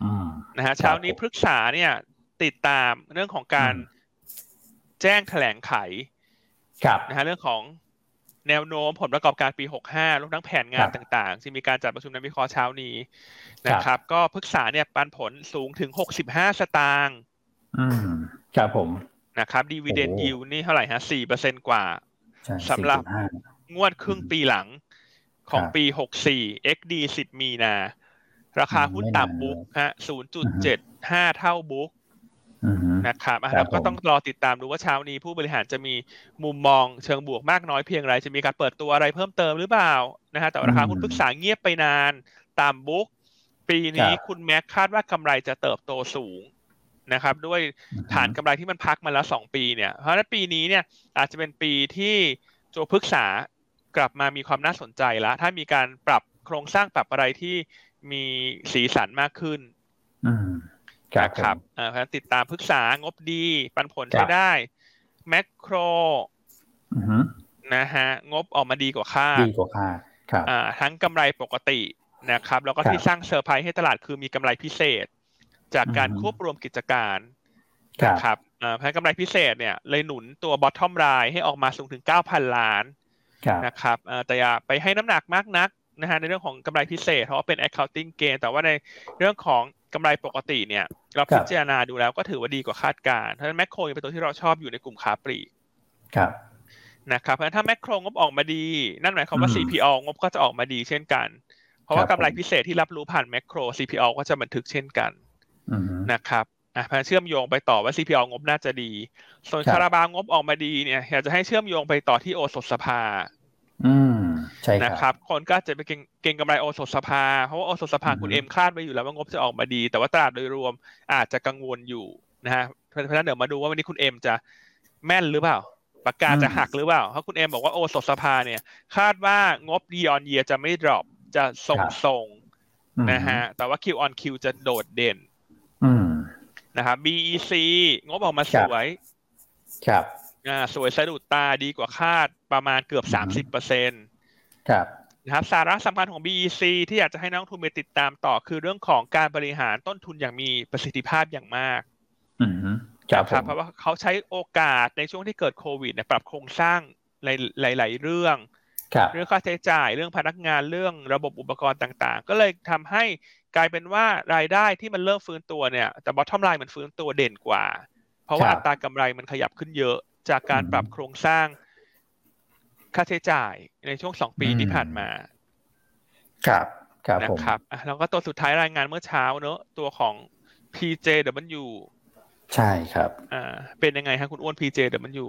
อืมนะฮะครับเช้านี้ผมพฤกษาเนี่ย ติดตามเรื่องของการอืมแจ้งแถลงไขครับนะฮะเรื่องของแนวโน้มผลประกอบการปี 65รวมทั้งแผนงานครับต่างๆที่มีการจัดประชุมนักวิเคราะห์เช้านี้ครับนะครับ ก็พฤกษาเนี่ยปันผลสูงถึง 65 สตางค์อืมครับผมนะครับดีวีเดนโอ้ยิวนี่เท่าไหร่ฮะ4%กว่าใช่สำหรับ4.5งวดครึ่งปีหลังของครับปี 64 XD 10 มีนา ราคาหุ้นต่ำบุ๊กฮะศูนย์จุดเจ็ดห้าเท่าบุ๊ก นะครับแล้วก็ต้องรอติดตามดูว่าเช้านี้ผู้บริหารจะมีมุมมองเชิงบวกมากน้อยเพียงไร จะมีการเปิดตัวอะไรเพิ่มเติมหรือเปล่านะฮะแต่ราคาหุ้นปรึกษาเงียบไปนานตามบุ๊กปีนี้คุณแม็กคาดว่ากำไรจะเติบโตสูงนะครับ ด้วยฐานกำไรที่มันพักมาแล้วสองปีเนี่ย เพราะฉะนั้นปีนี้เนี่ยอาจจะเป็นปีที่โจพึกษากลับมามีความน่าสนใจแล้ว ถ้ามีการปรับโครงสร้างปรับอะไรที่มีสีสันมากขึ้น นะครับเพราะฉะนั้นติดตามพฤกษางบดี ปันผลใช้ได้แม็คโครนะฮะงบออกมาดีกว่าคาดดีกว่าคาดครับทั้งกำไรปกตินะครับ แล้วก็ที่สร้างเซอร์ไพรส์ให้ตลาดคือมีกำไรพิเศษ จากการควบรวมกิจการนะครับเพราะกำไรพิเศษเนี่ยเลยหนุนตัว bottom line ให้ออกมาสูงถึง9,000ล้านนะครับแต่อย่าไปให้น้ำหนักมากนักนะฮะในเรื่องของกำไรพิเศษเพราะว่าเป็น accounting gain แต่ว่าในเรื่องของ กำไรปกติเนี่ย เราพิจารณาดูแล้วก็ถือว่าดีกว่าคาดการณ์เพราะฉะนั้นแมคโครเป็นตัวที่เราชอบอยู่ในกลุ่มค้าปลีกครับนะครับเพราะฉะนั้นถ้าแมคโครงบออกมาดี นั่นหมายความว่า CPO งบก็จะออกมาดีเช่นกัน เพราะว่ากำไรพิเศษที่รับรู้ผ่านแมคโคร CPO ก็จะบันทึกเช่นกันนะครับอะพเชื่อมโยงไปต่อว่า CPO งบน่าจะดี ส่วนคาราบาวบออกมาดีเนี่ยอยากจะให้เชื่อมโยงไปต่อที่โอสถสภา อืมใช่ นะครับ คนก็จะไปเก็งเก็งกำไรโอสถสภา เพราะว่าโอสถสภาคุณเอ็มคาดไว้อยู่แล้วว่างบจะออกมาดี แต่ว่าตลาดโดยรวมอาจจะกังวลอยู่นะฮะเพราะฉะนั้นเดี๋ยวมาดูว่าวันนี้คุณเอ็มจะแม่นหรือเปล่าปากกาจะหักหรือเปล่าเพราะคุณเอ็มบอกว่าโอสถสภาเนี่ย คาดว่างบดี on year จะไม่ drop จะทรงทรงนะฮะแต่ว่า Q on Q จะโดดเด่นนะครับ BEC งบออกมาสวย ครับอ่าสวยสะดุดตาดีกว่าคาดประมาณเกือบสามสิบเปอร์เซ็นต์ ครับนะครับสาระสำคัญของ BEC ที่อยากจะให้นักทุนไปติดตามต่อ คือเรื่องของการบริหารต้นทุนอย่างมีประสิทธิภาพอย่างมากอืมครับเพราะว่าเขาใช้โอกาสในช่วงที่เกิดโควิดเนี่ยปรับโครงสร้างหลายๆเรื่องเรื่องค่าใช้จ่ายเรื่องพนักงานเรื่องระบบอุปกรณ์ต่างๆ ก็เลยทำให้กลายเป็นว่ารายได้ที่มันเริ่มฟื้นตัวเนี่ย แต่บอททอมไลน์มันฟื้นตัวเด่นกว่า เพราะว่าอัตรากำไรมันขยับขึ้นเยอะ จากการปรับโครงสร้าง ค่าใช้จ่ายในช่วงสองปีที่ผ่านมา ครับ ครับนะครับแล้วก็ตัวสุดท้ายรายงานเมื่อเช้าเนอะตัวของ PJW ใช่ครับอ่าเป็นยังไงฮะคุณอ้วน PJW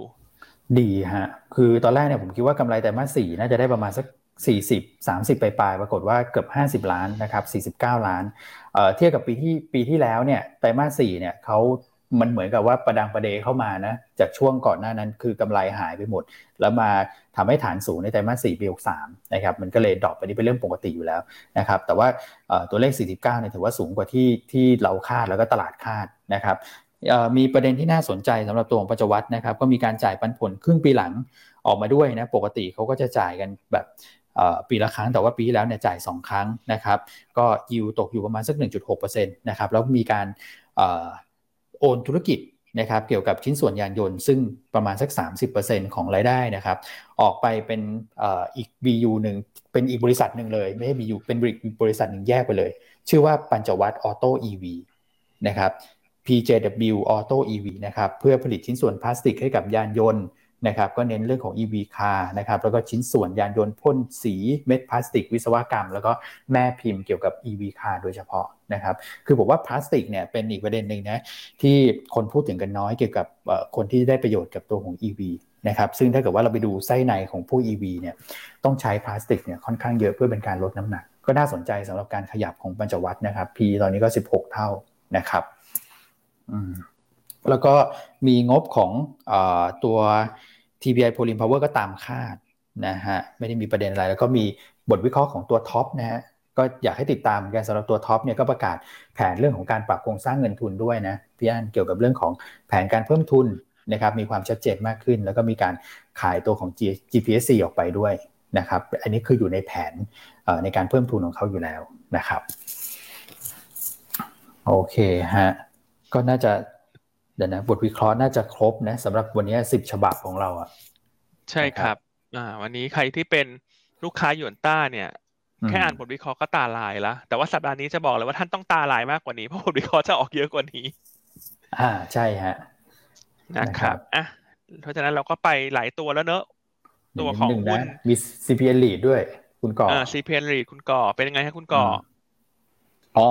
ดีฮะ คือตอนแรกเนี่ยผมคิดว่ากำไรแต่มาสี่น่าจะได้ประมาณสักสี่สิบสามสิบปลายๆปรากฏว่าเกือบห้าสิบล้านนะครับสี่สิบเก้าล้านเอ่อเทียบกับปีที่ปีที่แล้วเนี่ยไตรมาสสี่เนี่ยเขา มันเหมือนกับว่าประดังประเดเข้ามานะจากช่วงก่อนหน้านั้นคือกำไรหายไปหมด แล้วมาทำให้ฐานสูงในไตรมาสสี่ปีหกสามนะครับมันก็เลยดรอปไปนี่เป็นเรื่องปกติอยู่แล้วนะครับแต่ว่าตัวเลข 49เนี่ยถือว่าสูงกว่าที่ที่เราคาดแล้วก็ตลาดคาดนะครับมีประเด็นที่น่าสนใจสำหรับตัวของปัจจวัตนะครับก็มีการจ่ายปันผลครึ่งปีหลังออกมาด้วยนะปกติเขาก็จะจ่ายกันแบบปีละครั้งแต่ว่าปีที่แล้วเนี่ยจ่าย 2 ครั้งนะครับก็ยิวตกอยู่ประมาณสัก 1.6%นะครับแล้วมีการ โอนธุรกิจนะครับเกี่ยวกับชิ้นส่วนยานยนต์ซึ่งประมาณสัก 30%ของรายได้นะครับ ออกไปเป็นอีก BU หนึ่งเป็นอีกบริษัทหนึ่งเลย ไม่ใช่ BU เป็นบริษัทหนึ่งแยกไปเลย ชื่อว่าปัญจวัตออโต้ EV นะครับ PJW Auto EV นะครับเพื่อผลิตชิ้นส่วนพลาสติกให้กับยานยนต์ นะครับก็เน้นเรื่องของ EV car นะครับแล้วก็ชิ้นส่วนยานยนต์พ่นสีเม็ดพลาสติก วิศวกรรม แล้วก็แม่พิมพ์เกี่ยวกับ EV car โดยเฉพาะนะครับคือผมว่าพลาสติกเนี่ยเป็นอีกประเด็นหนึ่งนะที่คนพูดถึงกันน้อยเกี่ยวกับคนที่ได้ประโยชน์กับตัวของ EV นะครับซึ่งถ้าเกิดว่าเราไปดูไส้ในของผู้ EV เนี่ยต้องใช้พลาสติกเนี่ยค่อนข้างเยอะเพื่อเป็นการลดน้ำหนัก ก็น่าสนใจสำหรับการขยับของปัญจวัตนะครับ P ตอนนี้ก็ 16 เท่านะครับแล้วก็มีงบของอตัว TBI p o l i m Power ก็ตามคาดนะฮะไม่ได้มีประเด็นอะไร แล้วก็มีบทวิเคราะห์ของตัวท็อปนะฮะก็อยากให้ติดตามกันสำหรับตัวท็อปเนี่ยก็ประกาศแผนเรื่องของการปรับโครงสร้างเงินทุนด้วยนะพี่อันเกี่ยวกับเรื่องของแผนการเพิ่มทุนนะครับมีความชัดเจนมากขึ้น แล้วก็มีการขายตัวของ GPSC ออกไปด้วยนะครับอันนี้คืออยู่ในแผนในการเพิ่มทุนของเขาอยู่แล้วนะครับโอเคฮะก็น่าจะ เดี๋ยวนะบทวิเคราะห์น่าจะครบนะสำหรับวันนี้สิบฉบับของเราอะใช่ครับอ่าวันนี้ใครที่เป็นลูกค้าหยวนต้าเนี่ย แค่อ่านบทวิเคราะห์ก็ตาลายแล้วแต่ว่าสัปดาห์นี้จะบอกเลยว่าท่านต้องตาลายมากกว่านี้เพราะบทวิเคราะห์จะออกเยอะกว่านี้ อ่าใช่ฮะนะครับอะเพราะฉะนั้นเราก็ไปหลายตัวแล้วเนอะตัวของหุ้นมี CPN Lead ด้วย คุณก่ออ่า CPN Lead คุณก่อเป็นยังไงฮะคุณก่อ อ๋อ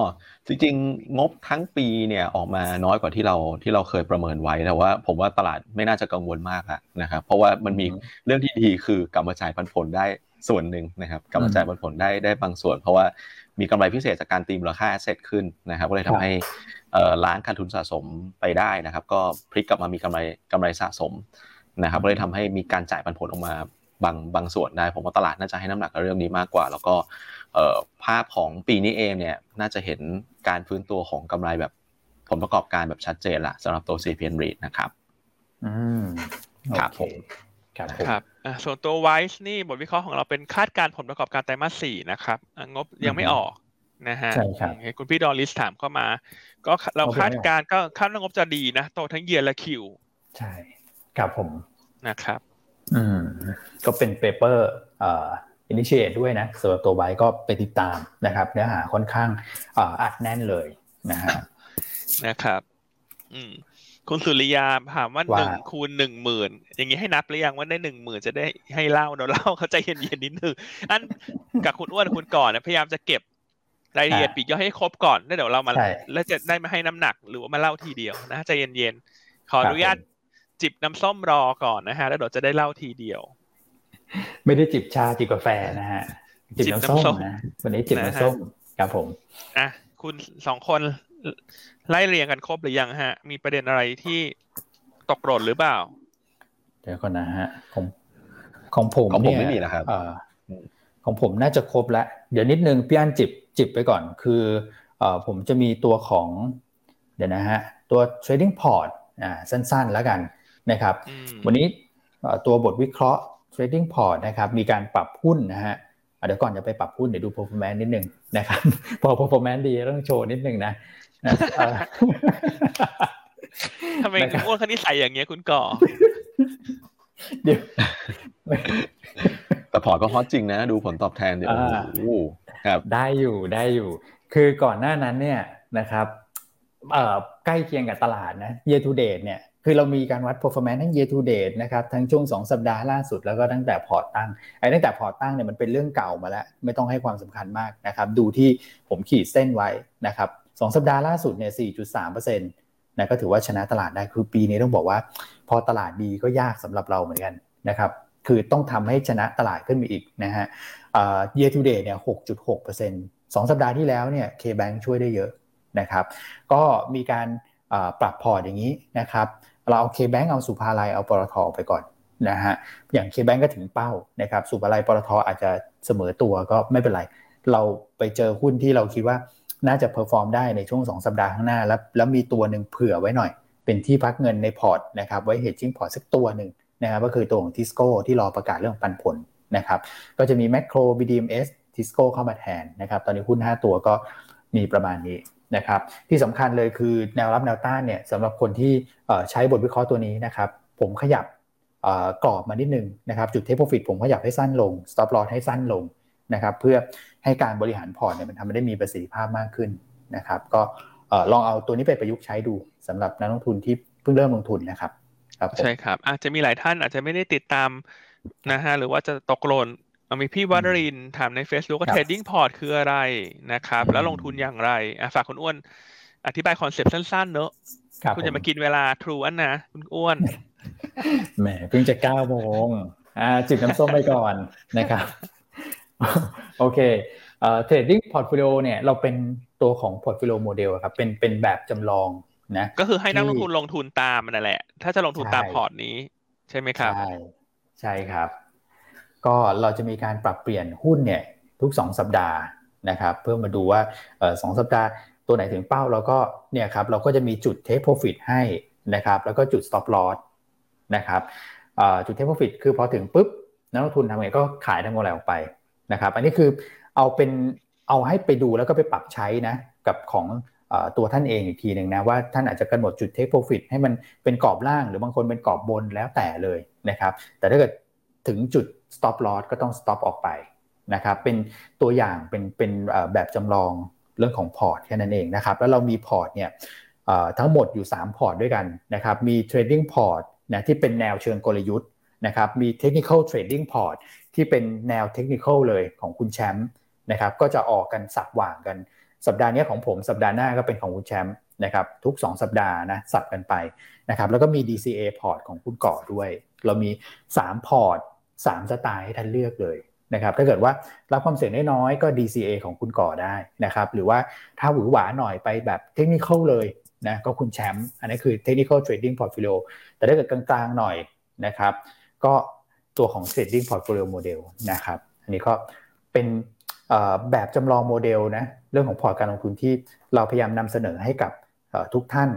จริงๆ งบทั้งปีเนี่ยออกมาน้อยกว่าที่เราที่เราเคยประเมินไว้แต่ว่า ผมว่าตลาดไม่น่าจะกังวลมากนะครับเพราะว่ามันมีเรื่องที่ดีคือกลับมาจ่ายปันผลได้ส่วนหนึ่งนะครับกลับมาจ่ายปันผลได้ได้บางส่วน เพราะว่ามีกำไรพิเศษจากการตีมูลค่าแอสเซทขึ้นนะครับก็เลยทำให้ล้างการทุนสะสมไปได้นะครับ ก็พลิกกลับมามีกำไรกำไรสะสมนะครับก็เลยทำให้มีการจ่ายปันผลออกมาบางบางส่วนได้ผมว่าตลาดน่าจะให้น้ำหนักกับเรื่องนี้มากกว่า แล้วก็ ภาพของปีนี้เองเนี่ยน่าจะเห็นการฟื้นตัวของกำไรแบบผลประกอบการแบบชัดเจนละสำหรับตัว CPN REIT นะครับอืมครับผมครับครับส่วนตัวไวส์นี่บทวิเคราะห์ของเราเป็นคาดการผลประกอบการไตรมาสสี่นะครับงบยังไม่ออกนะฮะใช่ครับคุณพี่ดอลลิสถามเข้ามา ก็เราคาดการก็คาดว่างบจะดีนะโตทั้งเยียร์และคิว ใช่ ครับผมนะครับ อืม ก็เป็น paper เอ่อ initiate ด้วยนะสำหรับตัวไบก็ไปติดตามนะครับเนื้อหาค่อนข้างอัดแน่นเลยนะฮะนะครับ อืมคุณสุริยาถามว่าหนึ่งคูณหนึ่งหมื่นอย่างนี้ให้นับหรือยังว่าได้หนึ่งหมื่นจะได้ให้เล่าเนาะเล่าเขาใจเย็นๆนิดนึงอันกับคุณอ้วนคุณก่อนนะพยายามจะเก็บรายละเอียดปลีกย่อยให้ครบก่อนแล้วเดี๋ยวเรามาแล้วจะได้มาให้น้ำหนักหรือว่ามาเล่าทีเดียวนะใจเย็นๆขออนุญาตจิบน้ำส้มรอก่อนนะฮะแล้วเดี๋ยวจะได้เล่าทีเดียว ไม่ได้จิบชาจิบกาแฟนะฮะ จิบน้ำส้มนะวันนี้จิบน้ำส้มครับผม อะคุณสองคนไล่เรียงกันครบหรือยังฮะ มีประเด็นอะไรที่ตกหล่นหรือเปล่า เดี๋ยวก่อนนะฮะของของผมของผมไม่มีนะครับของผมน่าจะครบแล้ว เดี๋ยวนิดนึงพี่อันจิบจิบไปก่อน คือเอผมจะมีตัวของ เดี๋ยวนะฮะ ตัว trading port อ่าสั้นๆแล้วกันนะครับ วันนี้ตัวบทวิเคราะห์ trading port นะครับมีการปรับหุ้นนะฮะเดี๋ยวก่อนจะไปปรับหุ้นเดี๋ยวดู performance นิดนึงนะครับพอ performance ดีต้องโชว์นิดนึงนะทำไมคุณอ้วนคันนี้ใส่อย่างเงี้ยคุณก่อเดี๋ยวแต่พอร์ตก็ hot จริงนะ ดูผลตอบแทนเดี๋ยวโอ้ครับได้อยู่ได้อยู่ คือก่อนหน้านั้นเนี่ยนะครับเอ่อใกล้เคียงกับตลาดนะ year to date เนี่ย คือเรามีการวัด performance ทั้ง year to date นะครับทั้งช่วง 2 สัปดาห์ล่าสุดแล้วก็ตั้งแต่พอร์ตตั้งไอ้ตั้งแต่พอร์ตตั้งเนี่ยมันเป็นเรื่องเก่ามาแล้ว ไม่ต้องให้ความสำคัญมากนะครับดูที่ผมขีดเส้นไว้นะครับสองสัปดาห์ล่าสุดเนี่ย4.3%นะก็ถือว่าชนะตลาดได้คือปีนี้ต้องบอกว่า พอตลาดดีก็ยากสำหรับเราเหมือนกันนะครับคือต้องทำให้ชนะตลาดขึ้นมาอีกนะฮะ year to date เนี่ย6.6%สองสัปดาห์ที่แล้วเนี่ย K-Bank ช่วยได้เยอะนะครับก็มีการ ปรับพอร์ตอย่างนี้นะครับเราเอา K-Bank เอาสุภาลัยเอาปตทไปก่อนนะฮะอย่าง K-Bank ก็ถึงเป้านะครับสุภาลัยปตทอาจจะเสมอตัวก็ไม่เป็นไร เราไปเจอหุ้นที่เราคิดว่าน่าจะ perform ได้ในช่วง 2 สัปดาห์ข้างหน้า แล้วแล้วมีตัวหนึ่งเผื่อไว้หน่อย เป็นที่พักเงินในพอร์ตนะครับไว้ hedging พอร์ตสักตัวหนึ่งนะครับก็คือตัวของทิสโก้ที่รอประกาศเรื่องปันผลนะครับก็จะมีแมคโคร BDMS ทิสโก้เข้ามาแทนนะครับตอนนี้หุ้น 5 ตัวก็มีประมาณนี้ นะครับที่สำคัญเลยคือแนวรับแนวต้านเนี่ยสำหรับคนที่ใช้บทวิเคราะห์ตัวนี้นะครับผมขยับกรอบมานิดนึงนะครับจุด take profit ผมขยับให้สั้นลง stop loss ให้สั้นลงนะครับเพื่อให้การบริหารพอร์ตเนี่ยมันทำได้มีประสิทธิภาพมากขึ้นนะครับก็ลองเอาตัวนี้ไปประยุกต์ใช้ดูสำหรับนักลงทุนที่เพิ่งเริ่มลงทุนนะครับใช่ครับอาจจะมีหลายท่านอาจจะไม่ได้ติดตามนะฮะหรือว่าจะตกหล่น มีพี่วัดรินถามใน Facebook ว่า trading port คืออะไรนะครับ แล้วลงทุนอย่างไรฝากคุณอ้วน อธิบาย concept สั้นๆ เนอะคุณจะมากินเวลาทรูอันนะคุณอ้วนแหมเพิ่งจะเก้าโมงอ่าจิบน้ำส้มไปก่อนนะครับ โอเคเอ่อ trading portfolio เนี่ยเราเป็นตัวของ portfolio model ครับเป็นเป็นแบบจำลองนะก็คือให้นักลงทุนลงทุนตามนั่นแหละ ถ้าจะลงทุนตามพอร์ตนี้ ใช่ไหมครับใช่ใช่ครับ ก็เราจะมีการปรับเปลี่ยนหุ้นเนี่ยทุก 2 สัปดาห์นะครับเพื่อมาดูว่าสองสัปดาห์ตัวไหนถึงเป้าเราก็เนี่ยครับเราก็จะมีจุด take profit ให้นะครับแล้วก็จุด stop loss นะครับจุด take profit คือพอถึงปุ๊บนักลงทุนทำไงก็ขายทั้งหมดออกไปนะครับอันนี้คือเอาเป็นเอาให้ไปดูแล้วก็ไปปรับใช้นะกับของตัวท่านเองอีกทีหนึ่งนะว่าท่านอาจจะกำหนดจุด take profit ให้มันเป็นกรอบล่างหรือบางคนเป็นกรอบบนแล้วแต่เลยนะครับแต่ถ้าเกิด ถึงจุด stop loss ก็ต้อง stop ออกไปนะครับเป็นตัวอย่างเป็นเป็นแบบจำลองเรื่องของพอร์ตแค่นั้นเองนะครับแล้วเรามีพอร์ตเนี่ยทั้งหมดอยู่ 3 พอร์ตด้วยกันนะครับมี trading port นะที่เป็นแนวเชิงกลยุทธ์นะครับมี technical trading port ที่เป็นแนวเทคนิคเลยของคุณแชมป์นะครับก็จะออกกันสับหว่างกันสัปดาห์นี้ของผมสัปดาห์หน้าก็เป็นของคุณแชมป์นะครับทุก 2 สัปดาห์นะสับกันไปนะครับแล้วก็มี DCA พอร์ตของคุณก่อด้วย เรามี 3 พอร์ต 3 สไตล์ให้ท่านเลือกเลยนะครับถ้าเกิดว่ารับความเสี่ยงได้น้อยก็ DCA ของคุณก่อได้นะครับหรือว่าถ้าหวือหวาหน่อยไปแบบเทคนิคเลยนะก็คุณแชมป์อันนี้คือ Technical Trading Portfolio แต่ถ้าเกิดกลางๆหน่อยนะครับก็ตัวของ Trading Portfolio Model นะครับอันนี้ก็เป็นแบบจำลองโมเดลนะเรื่องของพอร์ตการลงทุนที่เราพยายามนำเสนอให้กับทุกท่าน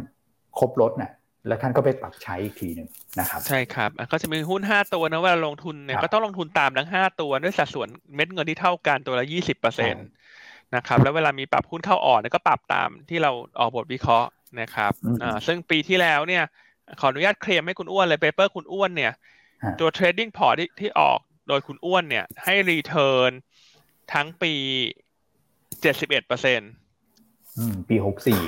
ครบรสนะ แล้วท่านก็ไปปรับใช้อีกทีหนึ่งนะครับ ใช่ครับก็จะมีหุ้นห้าตัวนะเวลาลงทุนเนี่ยก็ต้องลงทุนตามทั้งห้าตัวด้วยสัดส่วนเม็ดเงินที่เท่ากันตัวละยี่สิบเปอร์เซ็นตนะครับแล้วเวลามีปรับหุ้นเข้าออกเนี่ยก็ปรับตามที่เราออกบทวิเคราะห์นะครับอ่าซึ่งปีที่แล้วเนี่ย ขออนุญาตเคลมให้คุณอ้วนเลย paper คุณอ้วนเนี่ย ตัว trading port ที่ออกโดยคุณอ้วนเนี่ย ให้ return ทั้งปีเจ็ดสิบเอ็ดเปอร์เซ็นต์ปีหกสี่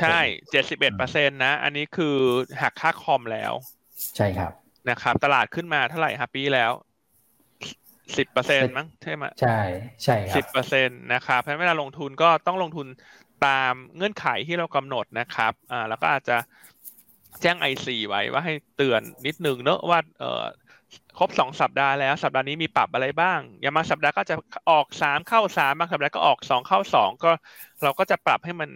ใช่เจ็ดสิบเอ็ดเปอร์เซ็นตนะ อันนี้คือหักค่าคอมแล้ว ใช่ครับนะครับ ตลาดขึ้นมาเท่าไหร่ครับปีแล้วสิบเปอร์เซ็นมั้งใช่ไหมใช่ใช่ครับสิบเปอร์เซ็นตนะครับเพราะเวลาลงทุนก็ต้องลงทุนตามเงื่อนไขที่เรากำหนดนะครับอ่าแล้วก็อาจจะแจ้งไอซีไว้ว่าให้เตือนนิดนึงเนอะว่าเออครบสองสัปดาห์แล้วสัปดาห์นี้มีปรับอะไรบ้าง อย่างมาสัปดาห์ก็จะออกสามเข้าสามบางสัปดาห์ก็ออกสองเข้าสองก็เราก็จะปรับให้มัน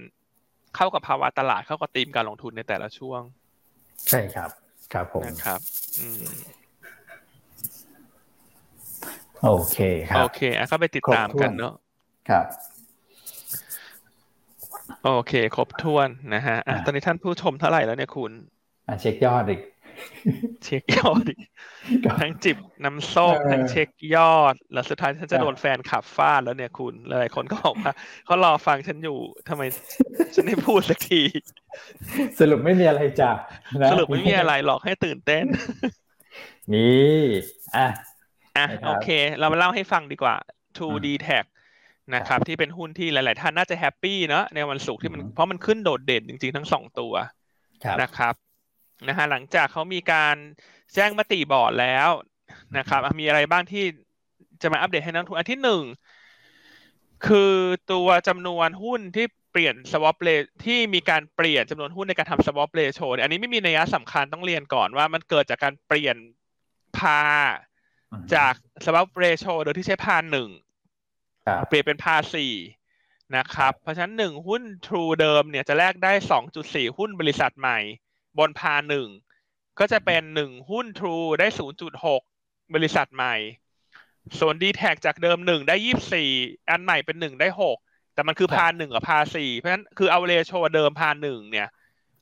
เข้ากับภาวะตลาดเข้ากับธีมการลงทุนในแต่ละช่วง ใช่ครับ ครับผมนะครับ อืมโอเคครับ โอเคอะก็ไปติดตามกันเนอะครับ โอเค ครบถ้วนนะฮะอะตอนนี้ท่านผู้ชมเท่าไหร่แล้วเนี่ยคุณอะเช็คยอดอีก เช็คยอดทั้งจิบน้ำส้มทั้งเช็คยอด แล้วสุดท้ายฉันจะโดนแฟนขับฟาดแล้วเนี่ยคุณหลายคนก็บอกว่าเขารอฟังฉันอยู่ทำไมฉันไม่พูดสักที สรุปไม่มีอะไรจ้ะสรุปไม่มีอะไรหรอกให้ตื่นเต้น นี่อะอะโอเค เรามาเล่าให้ฟังดีกว่า 2D Tag นะครับ ที่เป็นหุ้นที่หลาย ๆ ท่านน่าจะแฮปปี้เนาะในวันศุกร์ที่มันเพราะมันขึ้นโดดเด่นจริง ๆ ทั้งสองตัวนะครับ นะฮะหลังจากเขามีการแจ้งมติบอร์ดแล้วนะครับ มีอะไรบ้างที่จะมาอัปเดตให้นักทุนอันที่หนึ่งคือตัวจำนวนหุ้นที่เปลี่ยนสวอปเลที่มีการเปลี่ยนจำนวนหุ้นในการทำสวอปเลโชอันนี้ไม่มีนัยสำคัญต้องเรียนก่อนว่ามันเกิดจากการเปลี่ยนพาจากสวอปเรโชโดยที่ใช้พาหนึ่งเปลี่ยนเป็นพาสี่นะครับ เพราะฉะนั้นหนึ่งหุ้น True เดิมเนี่ยจะแลกได้สองจุดสี่หุ้นบริษัทใหม่ บนพาหนึ่งก็จะเป็นหนึ่งหุ้น True ได้ศูนย์จุดหกบริษัทใหม่ ส่วน d t แทจากเดิมหนึ่งได้ยี่สี่อันใหม่เป็นหนึ่งได้หกแต่มันคือพาหนึ่งกับพาสี่เพราะฉะนั้นคือเอาเรโชเดิมพาหนึ่งเนี่ย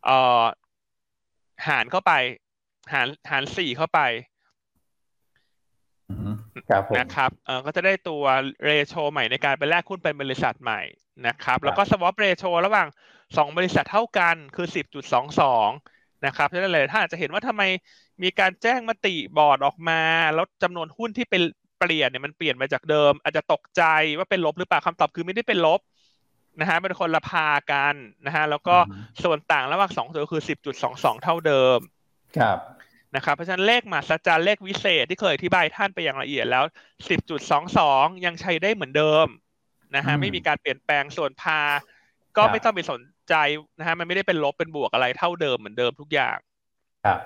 เอ่อหารเข้าไป หารหารสี่เข้าไปนะครับเออก็จะได้ตัวเรโชใหม่ในการไปแลกหุ้นเป็นบริษัทใหม่นะครับ แล้วก็สวอปเรโชระหว่างสองบริษัทเท่ากันคือสิบจุดสองสอง นะครับฉะนั้นเลยถ้าอาจจะเห็นว่าทำไมมีการแจ้งมติบอร์ดออกมา แล้วจำนวนหุ้นที่เป็นเปลี่ยนเนี่ยมันเปลี่ยนมาจากเดิม อาจจะตกใจว่าเป็นลบหรือเปล่าคำตอบคือไม่ได้เป็นลบนะฮะเป็นคนละพากันนะฮะแล้วก็ส่วนต่างระหว่างสองตัวคือสิบจุดสองสองเท่าเดิม ครับนะครับเพราะฉะนั้นเลขมหัศจรรย์เลขวิเศษที่เคยอธิบายท่านไปอย่างละเอียดแล้วสิบจุดสองสองยังใช้ได้เหมือนเดิมนะฮะไม่มีการเปลี่ยนแปลงส่วนพา ก็ไม่ต้องไปสน ใจนะฮะมันไม่ได้เป็นลบเป็นบวกอะไรเท่าเดิมเหมือนเดิมทุกอย่างครับ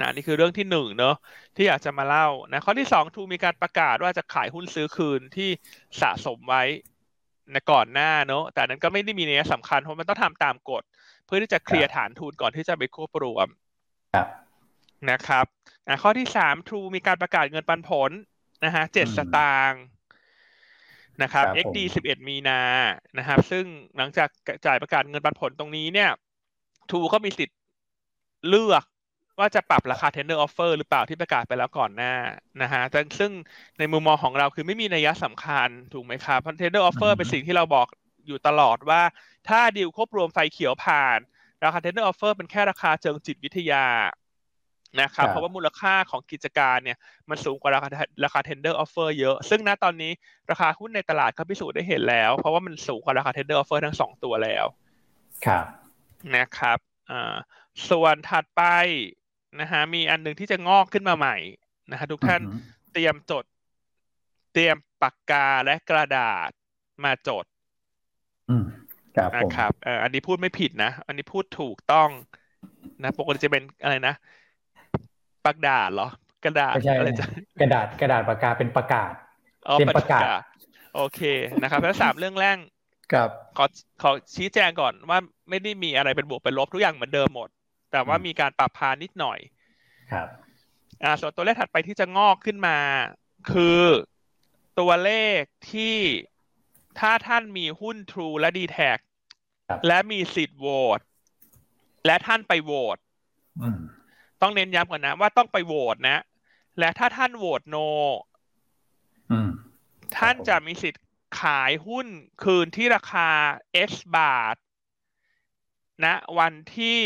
นะนี่คือเรื่องที่หนึ่งเนอะที่อยากจะมาเล่านะข้อที่สองทูมีการประกาศว่าจะขายหุ้นซื้อคืนที่สะสมไว้ในก่อนหน้าเนอะแต่นั้นก็ไม่ได้มีเนื้อสำคัญเพราะมันต้องทำตามกฎ เพื่อที่จะเคลียร์ฐานทุนก่อนที่จะไปควบรวมครับนะครับข้อที่สามทูมีการประกาศเงินปันผลนะฮะเจ็ดสตางค์ นะครับ XD สิบเอ็ดมีนานะครับ ซึ่งหลังจากจ่ายประกาศเงินปันผลตรงนี้เนี่ยทูก็มีสิทธิ์เลือกว่าจะปรับราคา tender offer หรือเปล่าที่ประกาศไปแล้วก่อนหน้านะฮะแต่ซึ่งในมุมมองของเราคือไม่มีนัยสำคัญถูกไหมครับเพราะ tender offer เป็นสิ่งที่เราบอกอยู่ตลอดว่า ถ้าดีลควบรวมไฟเขียวผ่าน ราคา tender offer เป็นแค่ราคาเชิงจิตวิทยา นะครับเพราะว่ามูลค่าของกิจการเนี่ยมันสูงกว่าราคาราคา tender offer เยอะ ซึ่งณตอนนี้ราคาหุ้นในตลาดก็พิสูจน์ได้เห็นแล้ว เพราะว่ามันสูงกว่าราคา tender offer ทั้งสองตัวแล้วครับนะครับอ่าส่วนถัดไปนะฮะมีอันหนึ่งที่จะงอกขึ้นมาใหม่นะฮะทุกท่านเตรียมจด เตรียมปากกาและกระดาษมาจดนะครับเอออันนี้พูดไม่ผิดนะ อันนี้พูดถูกต้องนะปกติจะเป็นอะไรนะ ปากดาดเหรอ กระดาษอะไรจะกระดาษกระดาษปากกาเป็นประกาศเป็นประกาศ โอเคนะครับแล้วสามเรื่องแรกครับขอขอชี้แจงก่อนว่าไม่ได้มีอะไรเป็นบวกเป็นลบทุกอย่างเหมือนเดิมหมด แต่ว่ามีการปรับพานิดหน่อย ครับ อ่า ส่วนตัวเลขถัดไปที่จะงอกขึ้นมา คือตัวเลขที่ถ้าท่านมีหุ้น True และ d t แทและมีสิทธิ์โหวตและท่านไปโหวต ต้องเน้นย้ำก่อนนะว่าต้องไปโหวตนะ และถ้าท่านโหวตโนท่านจะมีสิทธิ์ขายหุ้นคืนที่ราคา S บาทณนะวันที่